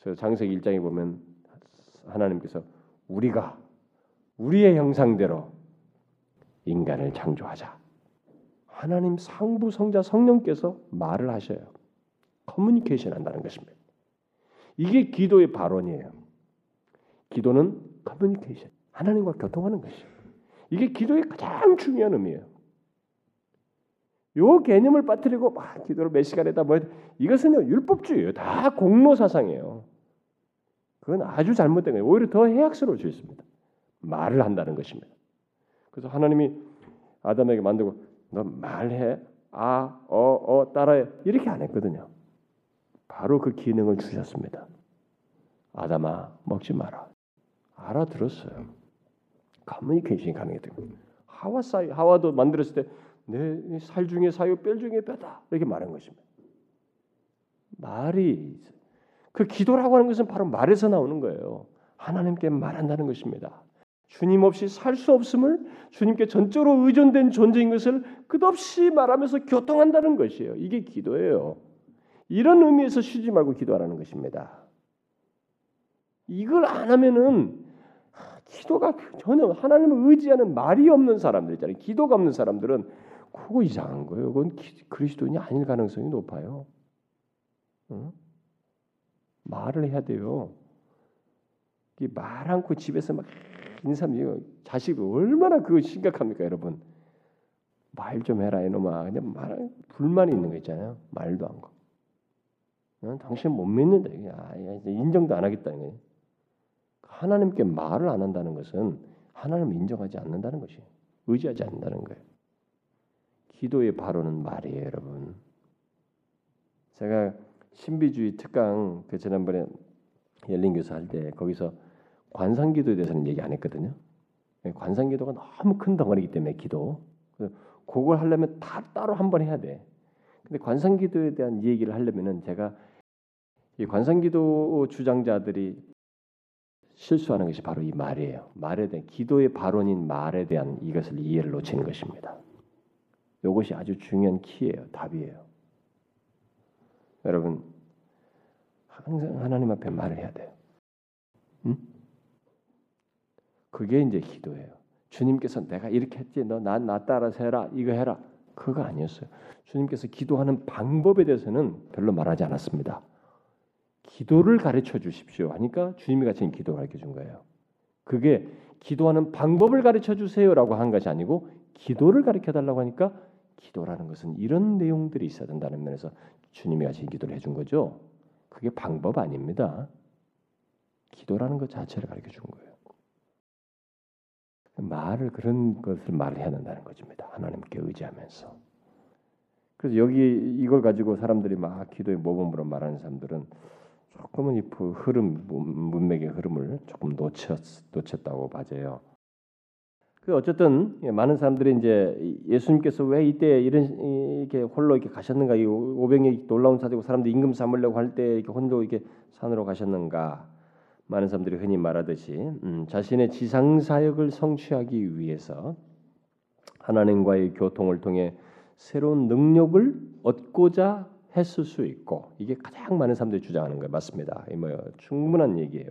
그래서 장세기 1장에 보면 하나님께서 우리가 우리의 형상대로 인간을 창조하자. 하나님 상부 성자 성령께서 말을 하셔요. 커뮤니케이션 한다는 것입니다. 이게 기도의 발언이에요. 기도는 커뮤니케이션. 하나님과 교통하는 것이에요. 이게 기도의 가장 중요한 의미예요. 요 개념을 빠뜨리고 막 기도를 몇 시간에다 뭐 이것은요 율법주의예요. 다 공로 사상이에요. 그건 아주 잘못된 거예요. 오히려 더 해악스러울 수 있습니다. 말을 한다는 것입니다. 그래서 하나님이 아담에게 만들고 너 말해 아, 어, 어 따라해 이렇게 안 했거든요. 바로 그 기능을 주셨습니다. 아담아 먹지 마라. 알아들었어요. 커뮤니케이션이 가능했던 하와 사이 하와도 만들었을 때 내 살 중에 사요 뼈 중에 뼈다 이렇게 말한 것입니다. 말이 그 기도라고 하는 것은 바로 말에서 나오는 거예요. 하나님께 말한다는 것입니다. 주님 없이 살 수 없음을 주님께 전적으로 의존된 존재인 것을 끝없이 말하면서 교통한다는 것이에요. 이게 기도예요. 이런 의미에서 쉬지 말고 기도하라는 것입니다. 이걸 안 하면은 기도가 전혀 하나님을 의지하는 말이 없는 사람들 있잖아요. 기도가 없는 사람들은 그거 이상한 거예요. 그건 그리스도인이 아닐 가능성이 높아요. 응? 말을 해야 돼요. 말 않고 집에서 막 인삼 자식 얼마나 그거 심각합니까, 여러분? 말 좀 해라 이놈아. 그냥 말 불만이 있는 거 있잖아요. 말도 안 거. 난 당신 못 믿는다. 아, 인정도 안 하겠다. 이거. 하나님께 말을 안 한다는 것은 하나님을 인정하지 않는다는 것이 의지하지 않는다는 거예요. 기도의 바로는 말이에요, 여러분. 제가 신비주의 특강 그 지난번에 열린 교사 할 때 거기서 관상 기도에 대해서는 얘기 안 했거든요. 관상 기도가 너무 큰 덩어리이기 때문에 기도. 그걸 하려면 다 따로 한 번 해야 돼. 근데 관상 기도에 대한 얘기를 하려면은 제가 이 관상기도 주장자들이 실수하는 것이 바로 이 말이에요. 말에 대한 기도의 발언인 말에 대한 이것을 이해를 놓치는 것입니다. 이것이 아주 중요한 키예요. 답이에요. 여러분 항상 하나님 앞에 말을 해야 돼요. 응? 그게 이제 기도예요. 주님께서 내가 이렇게 했지, 너나나 따라서 해라, 이거 해라. 그거 아니었어요. 주님께서 기도하는 방법에 대해서는 별로 말하지 않았습니다. 기도를 가르쳐 주십시오 하니까 주님이 같이 기도 가르쳐 준 거예요. 그게 기도하는 방법을 가르쳐 주세요라고 한 것이 아니고 기도를 가르쳐 달라고 하니까 기도라는 것은 이런 내용들이 있어야 된다는 면에서 주님이 같이 기도를 해준 거죠. 그게 방법 아닙니다. 기도라는 것 자체를 가르쳐 준 거예요. 말을 그런 것을 말해야 된다는 것입니다. 하나님께 의지하면서. 그래서 여기 이걸 가지고 사람들이 막 기도의 모범으로 말하는 사람들은 조금은 이 흐름 문맥의 흐름을 조금 놓쳤 놓쳤다고 봐져요. 그 어쨌든 많은 사람들이 이제 예수님께서 왜 이때 이런 이렇게 홀로 이렇게 가셨는가 이 오병이 놀라운 사되고 사람들 임금 삼으려고 할 때 이렇게 혼자 이렇게 산으로 가셨는가 많은 사람들이 흔히 말하듯이 음, 자신의 지상 사역을 성취하기 위해서 하나님과의 교통을 통해 새로운 능력을 얻고자 했을 수 있고 이게 가장 많은 사람들이 주장하는 거예요. 맞습니다. 이 뭐 충분한 얘기예요.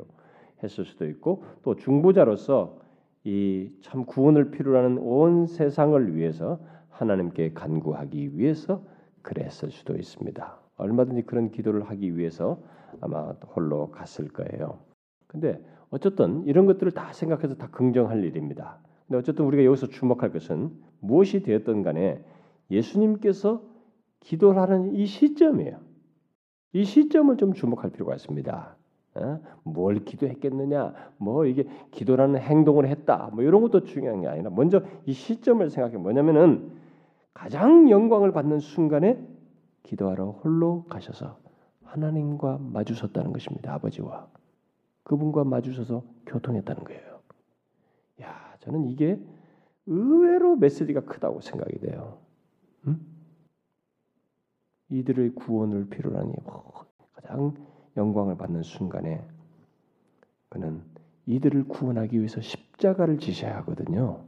했을 수도 있고 또 중보자로서 이 참 구원을 필요로 하는 온 세상을 위해서 하나님께 간구하기 위해서 그랬을 수도 있습니다. 얼마든지 그런 기도를 하기 위해서 아마 홀로 갔을 거예요. 근데 어쨌든 이런 것들을 다 생각해서 다 긍정할 일입니다. 근데 어쨌든 우리가 여기서 주목할 것은 무엇이 되었던 간에 예수님께서 기도를 하는 이 시점이에요. 이 시점을 좀 주목할 필요가 있습니다. 어? 뭘 기도했겠느냐, 뭐 이게 기도라는 행동을 했다, 뭐 이런 것도 중요한 게 아니라 먼저 이 시점을 생각해 뭐냐면은 가장 영광을 받는 순간에 기도하러 홀로 가셔서 하나님과 마주섰다는 것입니다. 아버지와 그분과 마주서서 교통했다는 거예요. 야, 저는 이게 의외로 메시지가 크다고 생각이 돼요. 음? 이들의 구원을 필요로 하니 뭐 가장 영광을 받는 순간에 그는 이들을 구원하기 위해서 십자가를 지셔야 하거든요.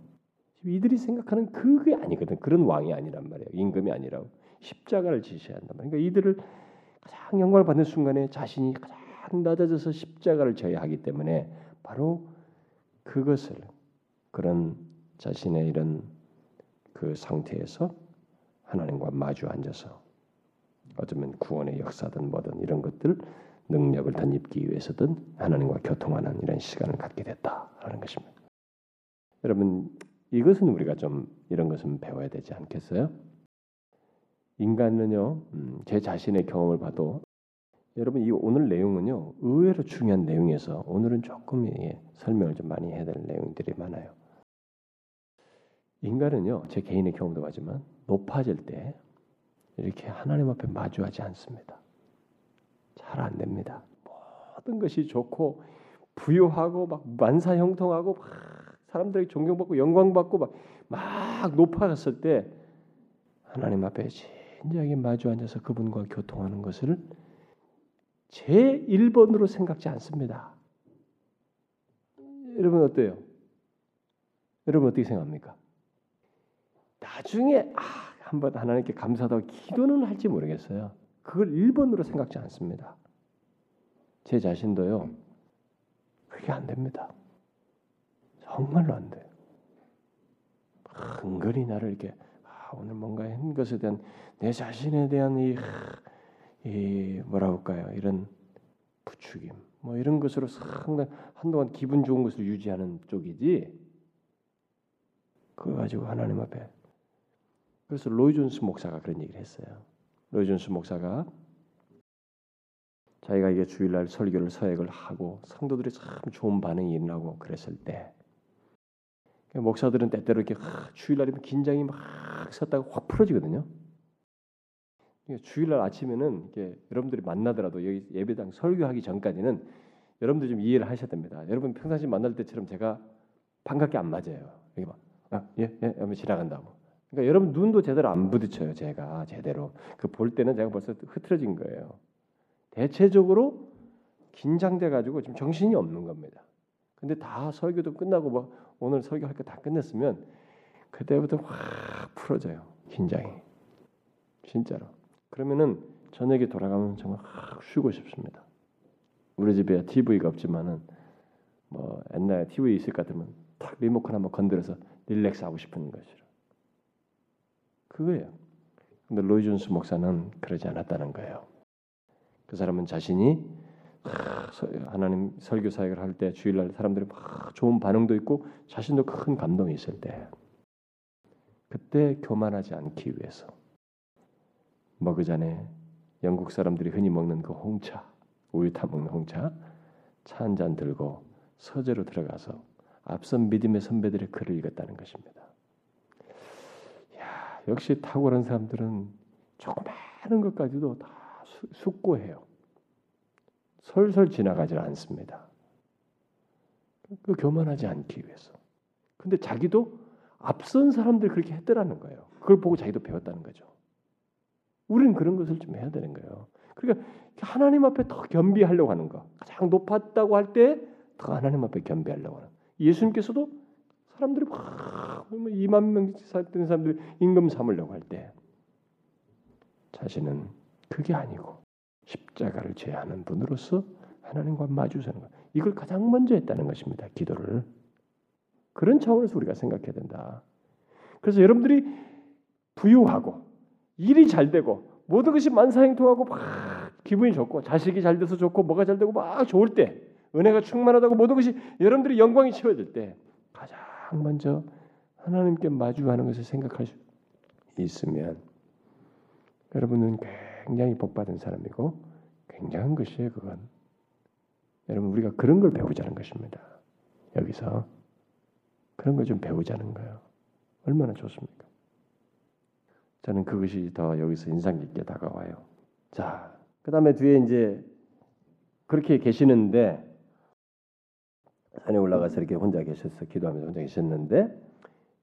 이들이 생각하는 그게 아니거든. 그런 왕이 아니란 말이에요. 임금이 아니라고 십자가를 지셔야 한단 말이에요. 그러니까 이들을 가장 영광을 받는 순간에 자신이 가장 낮아져서 십자가를 져야 하기 때문에 바로 그것을 그런 자신의 이런 그 상태에서 하나님과 마주 앉아서 어쩌면 구원의 역사든 뭐든 이런 것들 능력을 덧입기 위해서든 하나님과 교통하는 이런 시간을 갖게 됐다라는 것입니다. 여러분 이것은 우리가 좀 이런 것은 배워야 되지 않겠어요? 인간은요, 음, 제 자신의 경험을 봐도 여러분 이 오늘 내용은요 의외로 중요한 내용에서 오늘은 조금 예, 설명을 좀 많이 해야 될 내용들이 많아요. 인간은요 제 개인의 경험도 하지만 높아질 때 이렇게 하나님 앞에 마주하지 않습니다. 잘 안 됩니다. 모든 것이 좋고 부유하고 막 만사 형통하고 막 사람들에게 존경받고 영광받고 막, 막 높아갔을 때 하나님 앞에 진지하게 마주 앉아서 그분과 교통하는 것을 제 1번으로 생각지 않습니다. 여러분 어때요? 여러분 어떻게 생각합니까? 나중에 아, 한번 하나님께 감사하다고 기도는 할지 모르겠어요. 그걸 1번으로 생각지 않습니다. 제 자신도요. 그게 안 됩니다. 정말로 안 돼요. 은근히 나를 이렇게 아, 오늘 뭔가 한 것에 대한 내 자신에 대한 이, 이 뭐라 할까요? 이런 부추김, 뭐 이런 것으로 상당 한동안 기분 좋은 것을 유지하는 쪽이지. 그거 가지고 하나님 앞에 그래서 로이 존스 목사가 그런 얘기를 했어요. 로이 존스 목사가 자기가 이게 주일날 설교를 서액을 하고 성도들이 참 좋은 반응이 일어나고 그랬을 때 목사들은 때때로 이렇게 주일날이면 긴장이 막 섰다가 확 풀어지거든요. 그러니까 주일날 아침에는 이게 여러분들이 만나더라도 여기 예배당 설교하기 전까지는 여러분들 좀 이해를 하셔야 됩니다. 여러분 평상시 만날 때처럼 제가 반갑게 안 맞아요. 여기 막 아, 예, 예, 하면 지나간다고. 그러니까 여러분 눈도 제대로 안 부딪혀요. 제가 제대로 그 볼 때는 제가 벌써 흐트러진 거예요. 대체적으로 긴장돼 가지고 지금 정신이 없는 겁니다. 근데 다 설교도 끝나고 뭐 오늘 설교할 거 다 끝냈으면 그때부터 확 풀어져요. 긴장이. 진짜로. 그러면은 저녁에 돌아가면 정말 확 쉬고 싶습니다. 우리 집에 TV가 없지만은 뭐 옛날에 TV 있을 것 같으면 탁 리모컨 한번 건드려서 릴렉스 하고 싶은 것이로. 그거예요. 근데 로이 존스 목사는 그러지 않았다는 거예요. 그 사람은 자신이 하나님 설교 사역을 할 때 주일날 사람들이 막 좋은 반응도 있고 자신도 큰 감동이 있을 때 그때 교만하지 않기 위해서 먹그 전에 영국 사람들이 흔히 먹는 그 홍차 우유 타 먹는 홍차 차 한 잔 들고 서재로 들어가서 앞선 믿음의 선배들의 글을 읽었다는 것입니다. 야 역시 탁월한 사람들은 조그마한 것까지도 다 숙고해요. 설설 지나가지 않습니다. 그 교만하지 않기 위해서. 근데 자기도 앞선 사람들 그렇게 했더라는 거예요. 그걸 보고 자기도 배웠다는 거죠. 우리는 그런 것을 좀 해야 되는 거예요. 그러니까 하나님 앞에 더 겸비하려고 하는 거. 가장 높았다고 할 때 더 하나님 앞에 겸비하려고 하는. 예수님께서도 사람들이 막 2만 명 되는 사람들 임금 삼으려고 할 때 자신은 그게 아니고 십자가를 제하는 분으로서 하나님과 마주서는 것. 이걸 가장 먼저 했다는 것입니다. 기도를. 그런 차원에서 우리가 생각해야 된다. 그래서 여러분들이 부유하고 일이 잘 되고 모든 것이 만사행통하고 막 기분이 좋고 자식이 잘 돼서 좋고 뭐가 잘 되고 막 좋을 때 은혜가 충만하다고 모든 것이 여러분들이 영광이 채워질 때 가장 먼저 하나님께 마주하는 것을 생각할 수 있으면 여러분은 굉장히 복받은 사람이고 굉장한 것이에요, 그건. 여러분 우리가 그런 걸 배우자는 것입니다. 여기서 그런 걸 좀 배우자는 거예요. 얼마나 좋습니까? 저는 그것이 더 여기서 인상 깊게 다가와요. 자, 그 다음에 뒤에 이제 그렇게 계시는데 산에 올라가서 이렇게 혼자 계셨어 기도하면서 혼자 계셨는데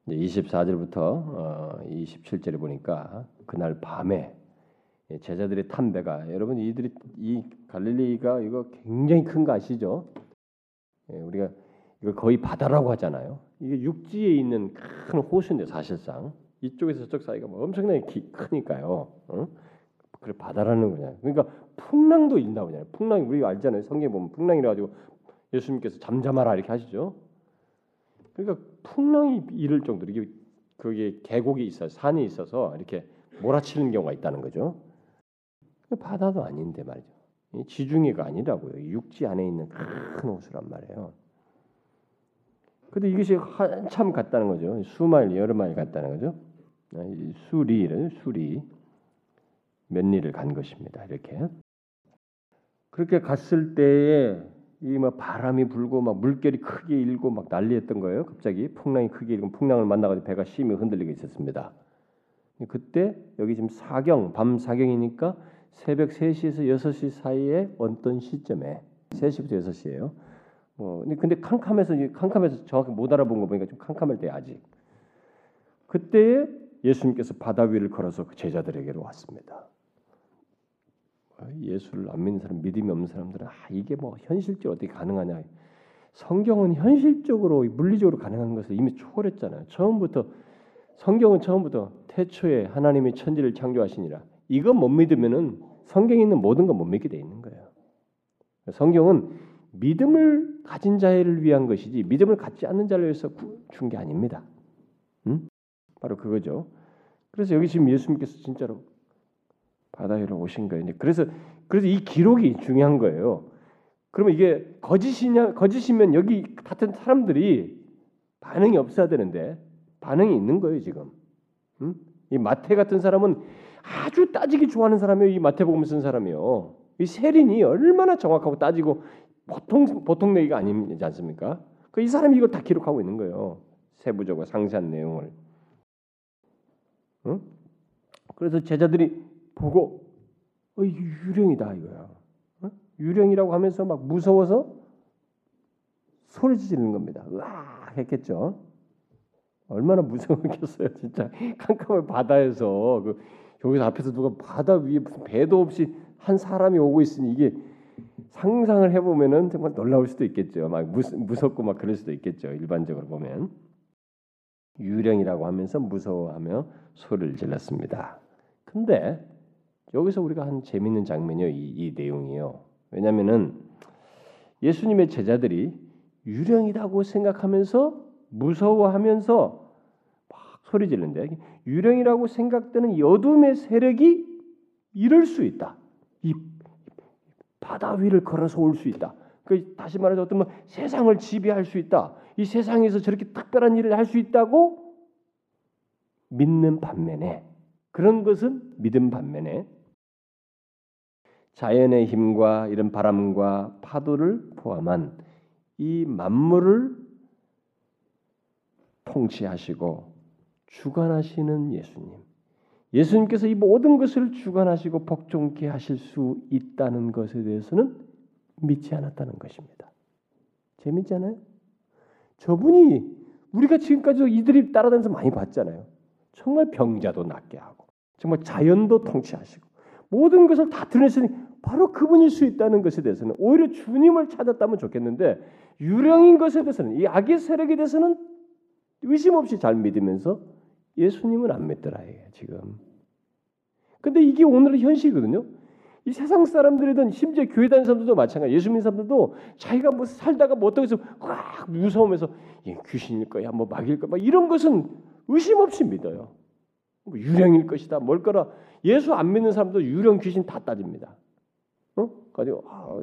이제 24절부터 어, 27절에 보니까 그날 밤에 제자들이 탄 배가 여러분 이들이 이 갈릴리가 이거 굉장히 큰 거 아시죠? 예, 우리가 이걸 거의 바다라고 하잖아요. 이게 육지에 있는 큰 호수인데 사실상 이쪽에서 저쪽 사이가 뭐 엄청나게 기, 크니까요. 어? 그래 바다라는 거냐. 그러니까 풍랑도 있나 보잖아요. 풍랑 우리 알잖아요. 성경에 보면 풍랑이라 가지고 예수님께서 잠잠하라 이렇게 하시죠. 그러니까 풍랑이 이를 정도로 이게 그게 계곡이 있어 산이 있어서 이렇게 몰아치는 경우가 있다는 거죠. 바다도 아닌데 말이죠. 지중해가 아니라고요. 육지 안에 있는 큰 호수란 말이에요. 근데 이것이 한참 갔다는 거죠. 수마일 여러 마일 갔다는 거죠. 수리를 수리 몇 리를 간 것입니다. 이렇게 그렇게 갔을 때에 이뭐 바람이 불고 막 물결이 크게 일고 막 난리했던 거예요. 갑자기 풍랑이 크게 일고 풍랑을 만나가지고 배가 심히 흔들리고 있었습니다. 그때 여기 지금 사경 밤 사경이니까 새벽 3시에서 6시 사이에 어떤 시점에 3시부터 6시예요. 뭐 근데 캄캄해서 캄캄해서 정확히 못 알아본 거 보니까 좀 캄캄할 때 아직 그때에 예수님께서 바다 위를 걸어서 그 제자들에게로 왔습니다. 예수를 안 믿는 사람, 믿음이 없는 사람들은 아, 이게 뭐 현실적으로 어떻게 가능하냐? 성경은 현실적으로 물리적으로 가능한 것을 이미 초월했잖아요. 처음부터 성경은 처음부터 태초에 하나님이 천지를 창조하시니라. 이거 못 믿으면은 성경에 있는 모든 건못 믿게 돼 있는 거예요. 성경은 믿음을 가진 자를 위한 것이지 믿음을 갖지 않는 자를 위해서 준 게 아닙니다. 음? 바로 그거죠. 그래서 여기 지금 예수님께서 진짜로 바다 위로 오신 거예요. 그래서 그래서 이 기록이 중요한 거예요. 그러면 이게 거짓이냐 거짓이면 여기 같은 사람들이 반응이 없어야 되는데 반응이 있는 거예요 지금. 음? 이 마태 같은 사람은 아주 따지기 좋아하는 사람이에요. 이 마태복음 쓴 사람이요. 이 세린이 얼마나 정확하고 따지고 보통 보통 내기가 아니지 않습니까? 그 이 사람이 이걸 다 기록하고 있는 거예요. 세부적으로 상세한 내용을. 응? 그래서 제자들이 보고 어, 유령이다 이거야. 어? 유령이라고 하면서 막 무서워서 소리 지르는 겁니다. 으아 했겠죠. 얼마나 무서웠겠어요, 진짜 캄캄한 바다에서 그 여기서 앞에서 누가 바다 위에 무슨 배도 없이 한 사람이 오고 있으니 이게 상상을 해보면은 정말 놀라울 수도 있겠죠. 막 무섭고 막 그럴 수도 있겠죠. 일반적으로 보면 유령이라고 하면서 무서워하며 소리를 질렀습니다. 근데 여기서 우리가 한 재밌는 장면이요. 이, 이 내용이요. 왜냐하면은 예수님의 제자들이 유령이라고 생각하면서 무서워하면서 막 소리 지르는데 유령이라고 생각되는 이 어둠의 세력이 이럴 수 있다. 이 바다 위를 걸어서 올 수 있다. 그 다시 말해서 어떤 뭐 세상을 지배할 수 있다. 이 세상에서 저렇게 특별한 일을 할 수 있다고 믿는 반면에 그런 것은 믿음 반면에 자연의 힘과 이런 바람과 파도를 포함한 이 만물을 통치하시고 주관하시는 예수님. 예수님께서 이 모든 것을 주관하시고 복종케 하실 수 있다는 것에 대해서는 믿지 않았다는 것입니다. 재밌잖아요. 저분이 우리가 지금까지 이들이 따라다니면서 많이 봤잖아요. 정말 병자도 낫게 하고, 정말 자연도 통치하시고, 모든 것을 다 드러내시니 바로 그분일 수 있다는 것에 대해서는 오히려 주님을 찾았다면 좋겠는데 유령인 것에 대해서는 이 악의 세력에 대해서는 의심 없이 잘 믿으면서 예수님은 안 믿더라 이게 지금. 근데 이게 오늘의 현실이거든요. 이 세상 사람들이든 심지어 교회 다니는 사람들도 마찬가지. 예수 믿는 사람들도 자기가 뭐 살다가 뭐 어떻게 해서 막 무서우면서 이 귀신일 거야, 뭐 막일 거야, 막 이런 것은 의심 없이 믿어요. 뭐 유령일 것이다, 뭘 거라. 예수 안 믿는 사람도 유령 귀신 다 따집니다. 어? 가지고 아,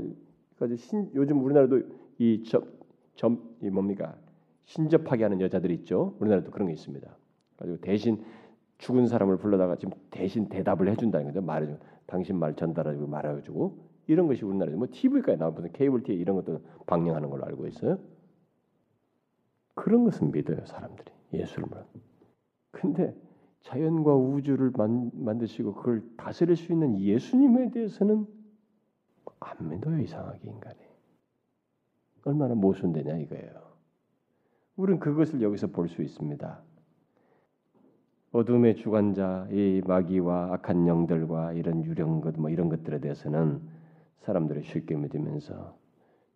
가지고 신 요즘 우리나라도 이점점이 뭡니까 신접하게 하는 여자들 있죠. 우리나라도 그런 게 있습니다. 가지고 대신 죽은 사람을 불러다가 지금 대신 대답을 해준다는 거죠. 말해줘. 당신 말 전달해주고 말해주고 이런 것이 우리나라에 뭐 TV까지 나오거든 케이블 TV 이런 것도 방영하는 걸로 알고 있어요. 그런 것은 믿어요 사람들이 예수를 믿어. 근데 자연과 우주를 만, 만드시고 그걸 다스릴 수 있는 예수님에 대해서는 안 믿어요 이상하게 인간이. 얼마나 모순되냐 이거예요. 우리는 그것을 여기서 볼 수 있습니다. 어둠의 주관자, 이 마귀와 악한 영들과 이런 유령 것, 뭐 이런 것들에 대해서는 사람들이 쉽게 믿으면서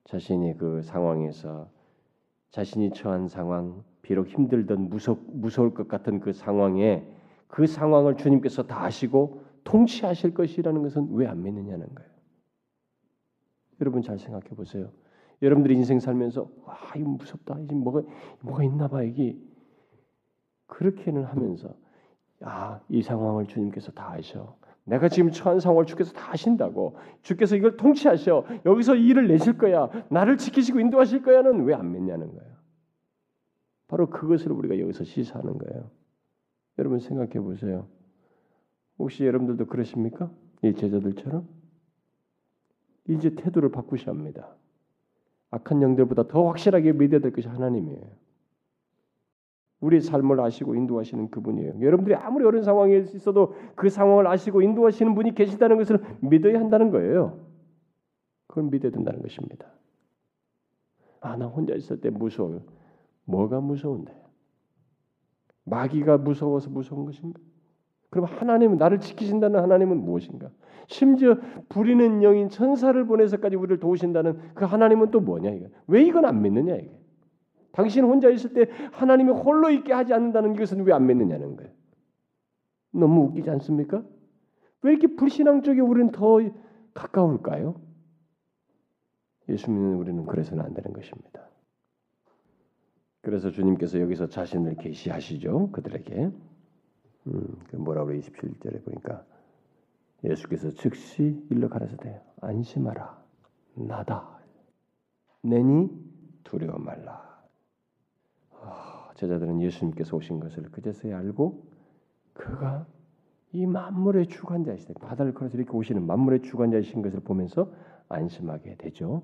자신이 그 상황에서 자신이 처한 상황, 비록 힘들던 무서, 무서울 것 같은 그 상황에 그 상황을 주님께서 다 아시고 통치하실 것이라는 것은 왜 안 믿느냐는 거예요. 여러분 잘 생각해 보세요. 여러분들이 인생 살면서 와 이거 무섭다. 이제 뭐가 뭐가 있나 봐 이게 그렇게는 하면서 아이 상황을 주님께서 다 아셔. 내가 지금 처한 상황을 주께서 다 아신다고. 주께서 이걸 통치하셔. 여기서 일을 내실 거야. 나를 지키시고 인도하실 거야는 왜 안 믿냐는 거예요. 바로 그것을 우리가 여기서 시사하는 거예요. 여러분 생각해 보세요. 혹시 여러분들도 그러십니까? 이 제자들처럼 이제 태도를 바꾸셔야 합니다. 악한 영들보다 더 확실하게 믿어야 될 것이 하나님이에요. 우리 삶을 아시고 인도하시는 그분이에요. 여러분들이 아무리 어려운 상황에 있어도 그 상황을 아시고 인도하시는 분이 계시다는 것을 믿어야 한다는 거예요. 그걸 믿어야 된다는 것입니다. 아, 나 혼자 있을 때 무서워요. 뭐가 무서운데? 마귀가 무서워서 무서운 것인가? 그럼 하나님은 나를 지키신다는 하나님은 무엇인가? 심지어 부리는 영인 천사를 보내서까지 우리를 도우신다는 그 하나님은 또 뭐냐 이거? 왜 이건 안 믿느냐 이게? 당신 혼자 있을 때 하나님이 홀로 있게 하지 않는다는 것은 왜 안 믿느냐는 거예요. 너무 웃기지 않습니까? 왜 이렇게 불신앙 쪽에 우리는 더 가까울까요? 예수 믿는 우리는 그래서는 안 되는 것입니다. 그래서 주님께서 여기서 자신을 계시하시죠 그들에게. 음, 그 뭐라 그래 27절에 보니까 예수께서 즉시 일러 가라사대 안심하라 나다 내니 두려워 말라. 아, 제자들은 예수님께서 오신 것을 그제서야 알고 그가 이 만물의 주관자이시다. 바다를 걸어서 이렇게 오시는 만물의 주관자이신 것을 보면서 안심하게 되죠.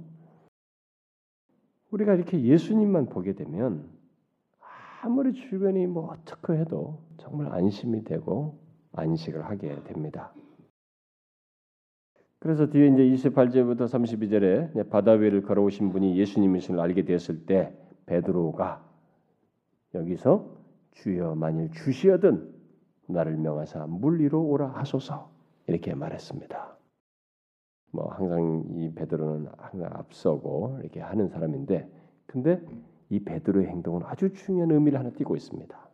우리가 이렇게 예수님만 보게 되면 아무리 주변이 뭐 어떻게 해도 정말 안심이 되고 안식을 하게 됩니다. 그래서 뒤에 이제 28절부터 32절에 바다 위를 걸어오신 분이 예수님이심을 알게 되었을 때 베드로가 여기서 주여 만일 주시어든 나를 명하사 물 위로 오라 하소서 이렇게 말했습니다. 뭐 항상 이 베드로는 항상 앞서고 이렇게 하는 사람인데 근데 이 베드로의 행동은 아주 중요한 의미를 하나 띠고 있습니다.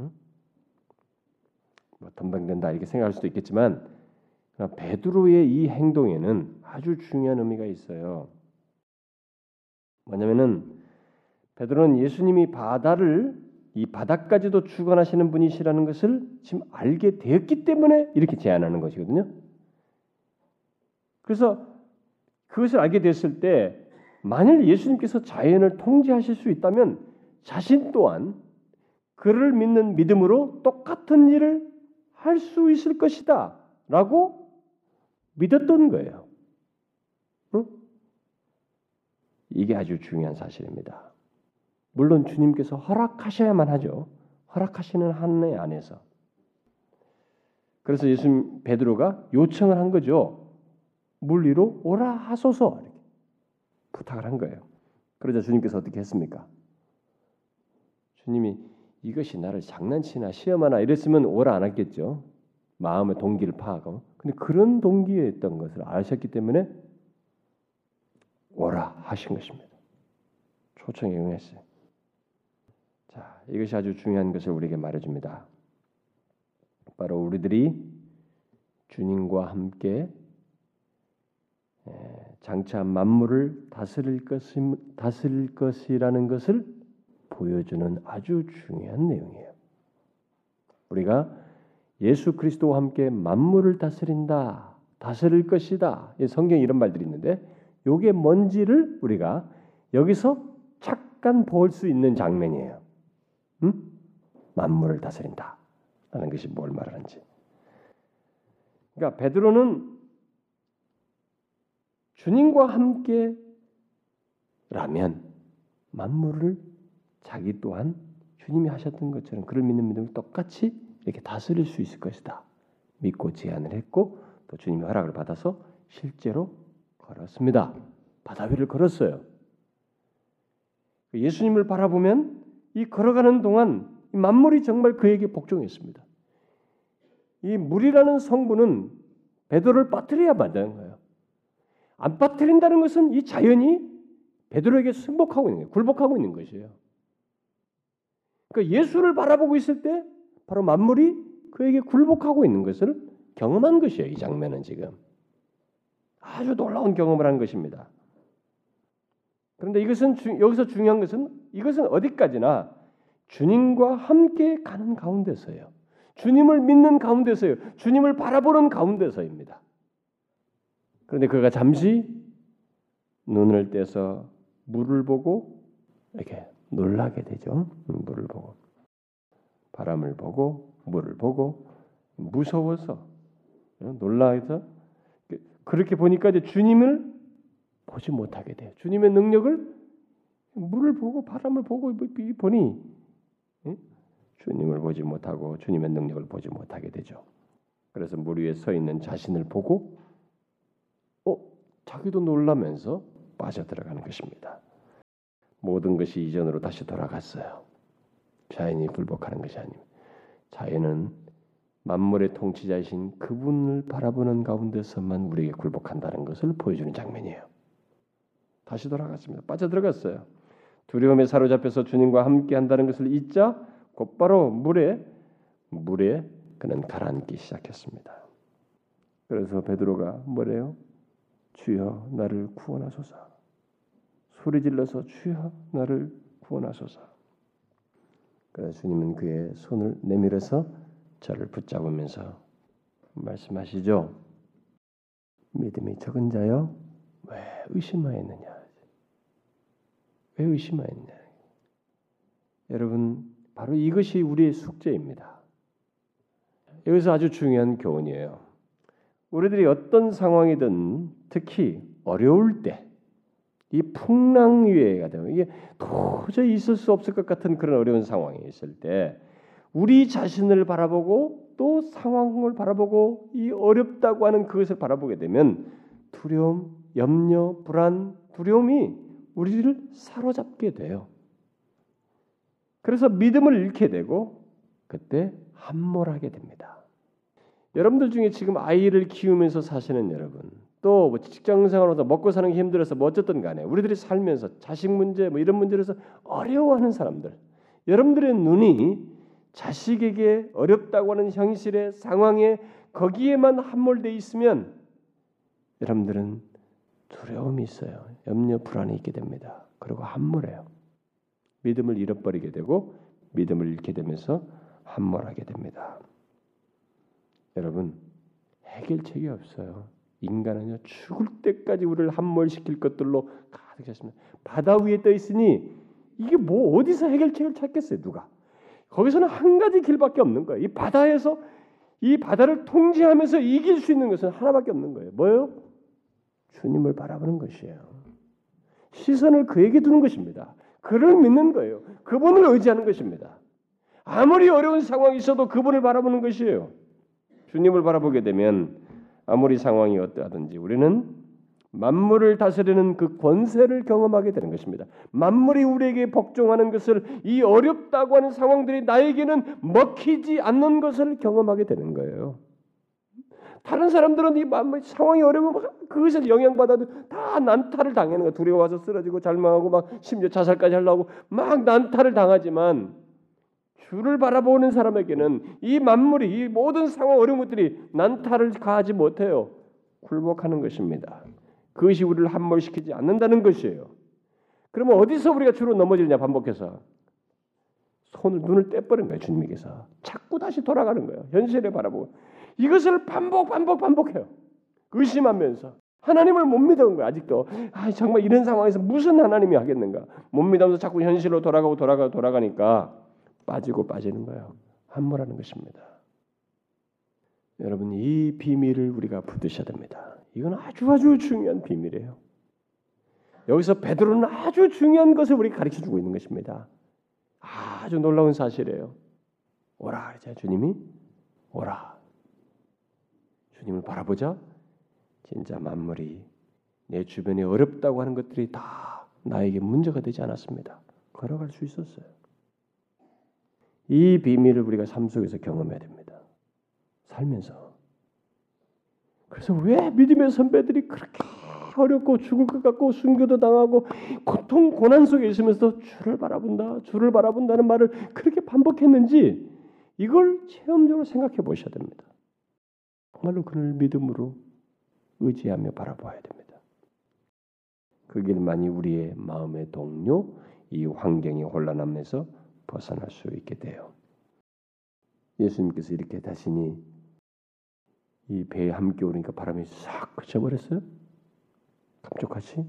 응? 뭐 덤벙된다 이렇게 생각할 수도 있겠지만 베드로의 이 행동에는 아주 중요한 의미가 있어요. 뭐냐면은 베드로는 예수님이 바다를 이 바다까지도 주관하시는 분이시라는 것을 지금 알게 되었기 때문에 이렇게 제안하는 것이거든요. 그래서 그것을 알게 됐을 때 만일 예수님께서 자연을 통제하실 수 있다면 자신 또한 그를 믿는 믿음으로 똑같은 일을 할 수 있을 것이다 라고 믿었던 거예요. 응? 이게 아주 중요한 사실입니다. 물론 주님께서 허락하셔야만 하죠. 허락하시는 한해 안에서. 그래서 예수 베드로가 요청을 한 거죠. 물 위로 오라 하소서 부탁을 한 거예요. 그러자 주님께서 어떻게 했습니까? 주님이 이것이 나를 장난치나 시험하나 이랬으면 오라 안 했겠죠. 마음의 동기를 파악하고. 근데 그런 동기였던 것을 아셨기 때문에 오라 하신 것입니다. 초청에 응했어요. 자, 이것이 아주 중요한 것을 우리에게 말해줍니다. 바로 우리들이 주님과 함께 장차 만물을 다스릴 것이 다스릴 것이라는 것을 보여주는 아주 중요한 내용이에요. 우리가 예수 그리스도와 함께 만물을 다스린다, 다스릴 것이다. 성경에 이런 말들이 있는데 요게 뭔지를 우리가 여기서 잠깐 볼 수 있는 장면이에요. 응? 만물을 다스린다. 라는 것이 뭘 말하는지. 그러니까 베드로는 주님과 함께라면 만물을 자기 또한 주님이 하셨던 것처럼 그를 믿는 믿음을 똑같이 이렇게 다스릴 수 있을 것이다. 믿고 제안을 했고 또 주님의 허락을 받아서 실제로 걸었습니다. 바다 위를 걸었어요. 예수님을 바라보면 이 걸어가는 동안 만물이 정말 그에게 복종했습니다. 이 물이라는 성분은 베드로를 빠뜨려야 만드는 거예요. 안 빠뜨린다는 것은 이 자연이 베드로에게 승복하고 있는 거예요. 굴복하고 있는 것이에요. 그러니까 예수를 바라보고 있을 때 바로 만물이 그에게 굴복하고 있는 것을 경험한 것이에요. 이 장면은 지금 아주 놀라운 경험을 한 것입니다. 그런데 이것은 주, 여기서 중요한 것은 이것은 어디까지나 주님과 함께 가는 가운데서요. 주님을 믿는 가운데서요. 주님을 바라보는 가운데서입니다. 그런데 그가 잠시 눈을 떼서 물을 보고 이렇게 놀라게 되죠. 물을 보고 바람을 보고 물을 보고 무서워서 놀라서 그렇게 보니까 이제 주님을 보지 못하게 돼요. 주님의 능력을 물을 보고 바람을 보고 보니 주님을 보지 못하고 주님의 능력을 보지 못하게 되죠. 그래서 물 위에 서 있는 자신을 보고 어 자기도 놀라면서 빠져 들어가는 것입니다. 모든 것이 이전으로 다시 돌아갔어요. 자연이 굴복하는 것이 아닙니다. 자연은 만물의 통치자이신 그분을 바라보는 가운데서만 우리에게 굴복한다는 것을 보여주는 장면이에요. 다시 돌아갔습니다. 빠져 들어갔어요. 두려움에 사로잡혀서 주님과 함께 한다는 것을 잊자 곧바로 물에 물에 그는 가라앉기 시작했습니다. 그래서 베드로가 뭐래요? 주여 나를 구원하소서. 소리 질러서 주여 나를 구원하소서. 그래서 주님은 그의 손을 내밀어서 저를 붙잡으면서 말씀하시죠. 믿음이 적은 자여 왜 의심하였느냐? 왜 의심하였냐? 여러분 바로 이것이 우리의 숙제입니다. 여기서 아주 중요한 교훈이에요. 우리들이 어떤 상황이든 특히 어려울 때, 이 풍랑 위에가 되면 이게 도저히 있을 수 없을 것 같은 그런 어려운 상황이 있을 때, 우리 자신을 바라보고 또 상황을 바라보고 이 어렵다고 하는 그것을 바라보게 되면 두려움, 염려, 불안, 두려움이 우리를 사로잡게 돼요. 그래서 믿음을 잃게 되고 그때 함몰하게 됩니다. 여러분들 중에 지금 아이를 키우면서 사시는 여러분, 또 뭐 직장 생활로서 먹고 사는 게 힘들어서 뭐 어쨌든 간에 우리들이 살면서 자식 문제 뭐 이런 문제로서 어려워하는 사람들, 여러분들의 눈이 자식에게 어렵다고 하는 현실의 상황에 거기에만 함몰돼 있으면 여러분들은 두려움이 있어요. 염려 불안이 있게 됩니다. 그리고 함몰해요. 믿음을 잃어버리게 되고 믿음을 잃게 되면서 함몰하게 됩니다. 여러분 해결책이 없어요. 인간은요 죽을 때까지 우리를 함몰시킬 것들로 가득 찼습니다. 바다 위에 떠 있으니 이게 뭐 어디서 해결책을 찾겠어요 누가? 거기서는 한 가지 길밖에 없는 거예요. 이 바다에서 이 바다를 통제하면서 이길 수 있는 것은 하나밖에 없는 거예요. 뭐예요? 주님을 바라보는 것이에요. 시선을 그에게 두는 것입니다. 그를 믿는 거예요. 그분을 의지하는 것입니다. 아무리 어려운 상황이 있어도 그분을 바라보는 것이에요. 주님을 바라보게 되면 아무리 상황이 어떠하든지 우리는 만물을 다스리는 그 권세를 경험하게 되는 것입니다. 만물이 우리에게 복종하는 것을 이 어렵다고 하는 상황들이 나에게는 먹히지 않는 것을 경험하게 되는 거예요. 다른 사람들은 이 상황이 어려우면 그것을 영향받아도 다 난타를 당하는 거야. 두려워서 쓰러지고 잘망하고 막 심지어 자살까지 하려고 막 난타를 당하지만 주를 바라보는 사람에게는 이 만물이 이 모든 상황 어려운 것들이 난타를 가하지 못해요. 굴복하는 것입니다. 그것이 우리를 함몰시키지 않는다는 것이에요. 그러면 어디서 우리가 주로 넘어지느냐 반복해서 손을 눈을 떼버린 거예요 주님께서 자꾸 다시 돌아가는 거예요 현실에 바라보고 이것을 반복 반복 반복해요. 의심하면서 하나님을 못 믿은 거야 아직도. 아, 정말 이런 상황에서 무슨 하나님이 하겠는가? 못 믿으면서 자꾸 현실로 돌아가고 돌아가고 돌아가니까 빠지고 빠지는 거예요. 함몰하는 것입니다. 여러분 이 비밀을 우리가 붙드셔야 됩니다. 이건 아주 아주 중요한 비밀이에요. 여기서 베드로는 아주 중요한 것을 우리 가르쳐 주고 있는 것입니다. 아주 놀라운 사실이에요. 오라 이제 주님이 오라. 주님을 바라보자. 진짜 만물이 내 주변에 어렵다고 하는 것들이 다 나에게 문제가 되지 않았습니다. 걸어갈 수 있었어요. 이 비밀을 우리가 삶 속에서 경험해야 됩니다. 살면서. 그래서 왜 믿음의 선배들이 그렇게 어렵고 죽을 것 같고 순교도 당하고 고통 고난 속에 있으면서 주를 바라본다, 주를 바라본다는 말을 그렇게 반복했는지 이걸 체험적으로 생각해 보셔야 됩니다. 정말로 그를 믿음으로 의지하며 바라봐야 됩니다. 그 길만이 우리의 마음의 동료, 이 환경의 혼란함에서 벗어날 수 있게 돼요. 예수님께서 이렇게 다시니 이 배에 함께 오니까 바람이 싹 그쳐버렸어요. 감쪽같이.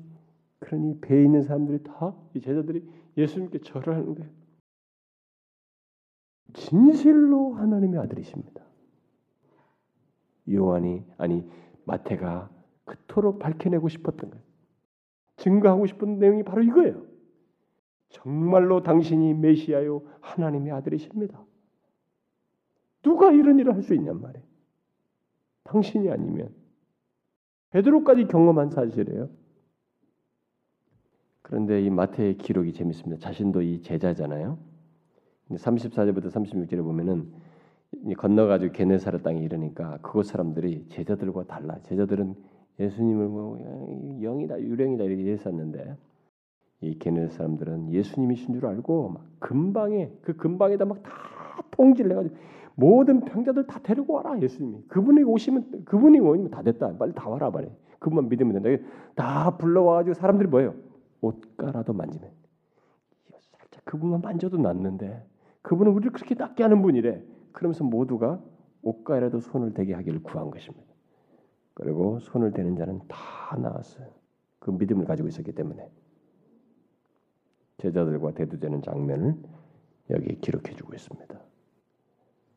그러니 배에 있는 사람들이 다 이 제자들이 예수님께 절을 하는 거예요. 진실로 하나님의 아들이십니다. 요한이 아니 마태가 그토록 밝혀내고 싶었던 거예요. 증거하고 싶은 내용이 바로 이거예요. 정말로 당신이 메시아요 하나님의 아들이십니다. 누가 이런 일을 할 수 있냔 말이에요. 당신이 아니면 베드로까지 경험한 사실이에요. 그런데 이 마태의 기록이 재밌습니다. 자신도 이 제자잖아요. 34절부터 36절에 보면은 건너가지고 게네사르 땅에 이르니까 그곳 사람들이 제자들과 달라. 제자들은 예수님을 뭐 영이다 유령이다 이렇게 했었는데 이 게네 사람들은 예수님이신 줄 알고 막 근방에 그 근방에다 막 다 통지를 해가지고 모든 병자들 다 데리고 와라 예수님이. 그분이 오시면 그분이 오면 다 됐다. 빨리 다 와라 말이 그분만 믿으면 된다. 다 불러와가지고 사람들이 뭐예요? 옷가라도 만지면. 살짝 그분만 만져도 낫는데 그분은 우리를 그렇게 낫게 하는 분이래. 그러면서 모두가 옷가라도 손을 대게 하기를 구한 것입니다. 그리고 손을 대는 자는 다 나았어요. 그 믿음을 가지고 있었기 때문에 제자들과 대두되는 장면을 여기 기록해 주고 있습니다.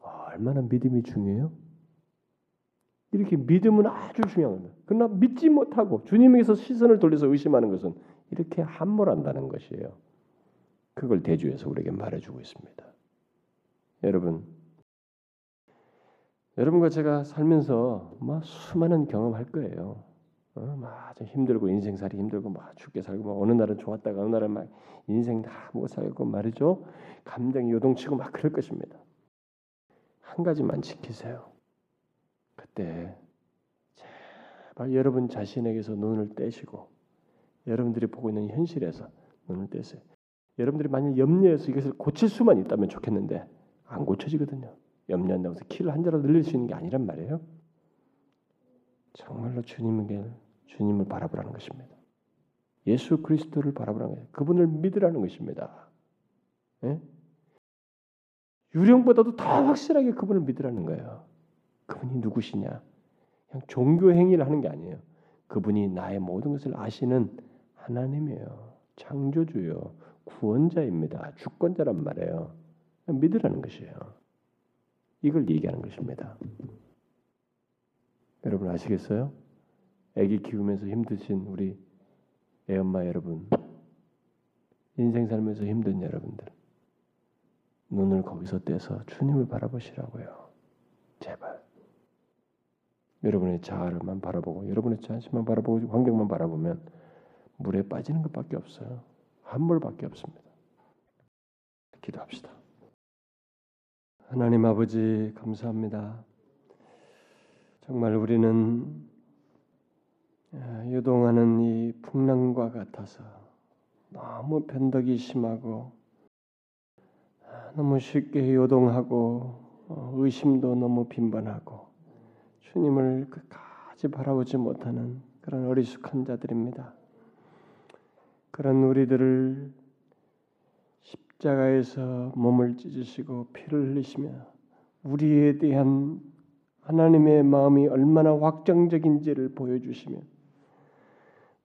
아, 얼마나 믿음이 중요해요? 이렇게 믿음은 아주 중요한 겁니다. 그러나 믿지 못하고 주님에게서 시선을 돌려서 의심하는 것은 이렇게 함몰한다는 것이에요. 그걸 대주에서 우리에게 말해주고 있습니다. 여러분, 여러분과 제가 살면서 막 수많은 경험할 거예요. 어, 막 힘들고 인생살이 힘들고 막 죽게 살고 막 어느 날은 좋았다가 어느 날은 막 인생 다못 살고 말이죠. 감정이 요동치고 막 그럴 것입니다. 한 가지만 지키세요. 그때 제발 여러분 자신에게서 눈을 떼시고 여러분들이 보고 있는 현실에서 눈을 떼세요. 여러분들이 만약 염려해서 이것을 고칠 수만 있다면 좋겠는데 안 고쳐지거든요. 염려한다고 해서 키를 한 자로 늘릴 수 있는 게 아니란 말이에요. 정말로 주님에게 주님을 바라보라는 것입니다. 예수 그리스도를 바라보라는 거예요. 그분을 믿으라는 것입니다. 예? 유령보다도 더 확실하게 그분을 믿으라는 거예요. 그분이 누구시냐? 그냥 종교 행위를 하는 게 아니에요. 그분이 나의 모든 것을 아시는 하나님이에요. 창조주요, 구원자입니다. 주권자란 말이에요. 믿으라는 것이에요. 이걸 얘기하는 것입니다. 여러분 아시겠어요? 아기 키우면서 힘드신 우리 애엄마 여러분, 인생 살면서 힘든 여러분들, 눈을 거기서 떼서 주님을 바라보시라고요. 제발. 여러분의 자아를만 바라보고 여러분의 자신만 바라보고 환경만 바라보면 물에 빠지는 것밖에 없어요. 함몰밖에 없습니다. 기도합시다. 하나님 아버지 감사합니다. 정말 우리는 유동하는 이 풍랑과 같아서 너무 변덕이 심하고 너무 쉽게 요동하고 어, 의심도 너무 빈번하고 주님을 끝까지 바라보지 못하는 그런 어리숙한 자들입니다. 그런 우리들을 십자가에서 몸을 찢으시고 피를 흘리시며 우리에 대한 하나님의 마음이 얼마나 확정적인지를 보여주시며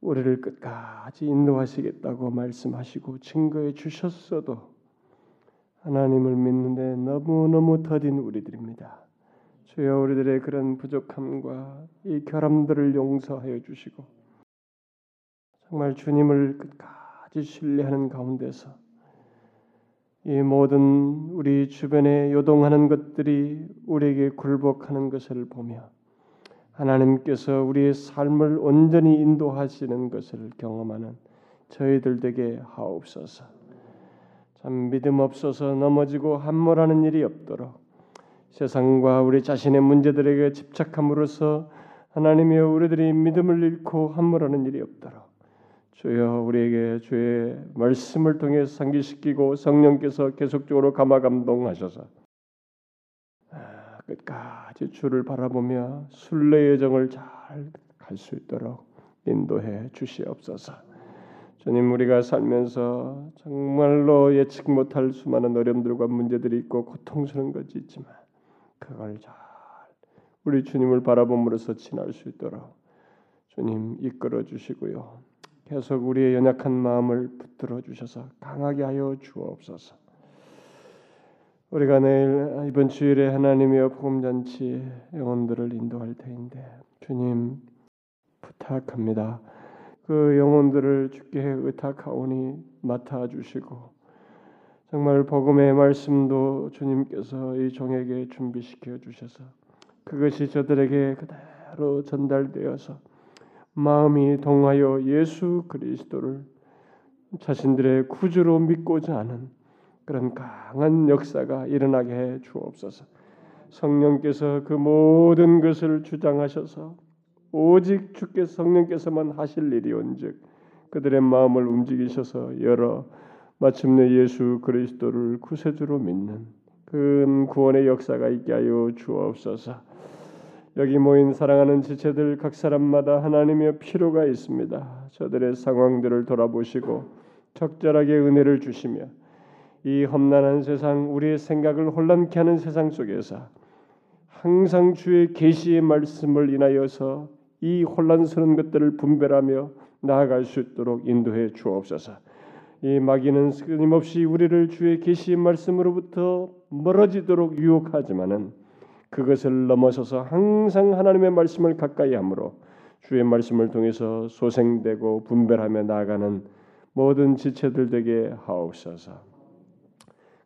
우리를 끝까지 인도하시겠다고 말씀하시고 증거해 주셨어도 하나님을 믿는데 너무너무 더딘 우리들입니다. 주여 우리들의 그런 부족함과 이 결함들을 용서하여 주시고 정말 주님을 끝까지 신뢰하는 가운데서 이 모든 우리 주변에 요동하는 것들이 우리에게 굴복하는 것을 보며 하나님께서 우리의 삶을 온전히 인도하시는 것을 경험하는 저희들 되게 하옵소서. 참 믿음 없어서 넘어지고 함몰하는 일이 없도록 세상과 우리 자신의 문제들에게 집착함으로써 하나님이여 우리들이 믿음을 잃고 함몰하는 일이 없도록 주여 우리에게 주의 말씀을 통해 상기시키고 성령께서 계속적으로 감화 감동하셔서 아, 끝까지 주를 바라보며 순례의 정을 잘 갈 수 있도록 인도해 주시옵소서. 주님 우리가 살면서 정말로 예측 못할 수많은 어려움들과 문제들이 있고 고통스러운 것이 있지만 그걸 잘 우리 주님을 바라봄으로써 지날 수 있도록 주님 이끌어 주시고요. 계속 우리의 연약한 마음을 붙들어 주셔서 강하게 하여 주옵소서. 우리가 내일 이번 주일에 하나님의 복음 잔치 영혼들을 인도할 터인데 주님 부탁합니다. 그 영혼들을 주께 의탁하오니 맡아 주시고 정말 복음의 말씀도 주님께서 이 종에게 준비시켜 주셔서 그것이 저들에게 그대로 전달되어서 마음이 동하여 예수 그리스도를 자신들의 구주로 믿고자 하는 그런 강한 역사가 일어나게 해 주옵소서. 성령께서 그 모든 것을 주장하셔서 오직 주께 성령께서만 하실 일이온즉 그들의 마음을 움직이셔서 열어 마침내 예수 그리스도를 구세주로 믿는 그 구원의 역사가 있게 하여 주옵소서. 여기 모인 사랑하는 지체들 각 사람마다 하나님의 필요가 있습니다. 저들의 상황들을 돌아보시고 적절하게 은혜를 주시며 이 험난한 세상 우리의 생각을 혼란케 하는 세상 속에서 항상 주의 계시의 말씀을 인하여서 이 혼란스러운 것들을 분별하며 나아갈 수 있도록 인도해 주옵소서. 이 마귀는 끊임없이 우리를 주의 계시의 말씀으로부터 멀어지도록 유혹하지만은 그것을 넘어서서 항상 하나님의 말씀을 가까이 함으로 주의 말씀을 통해서 소생되고 분별하며 나아가는 모든 지체들 되게 하옵소서.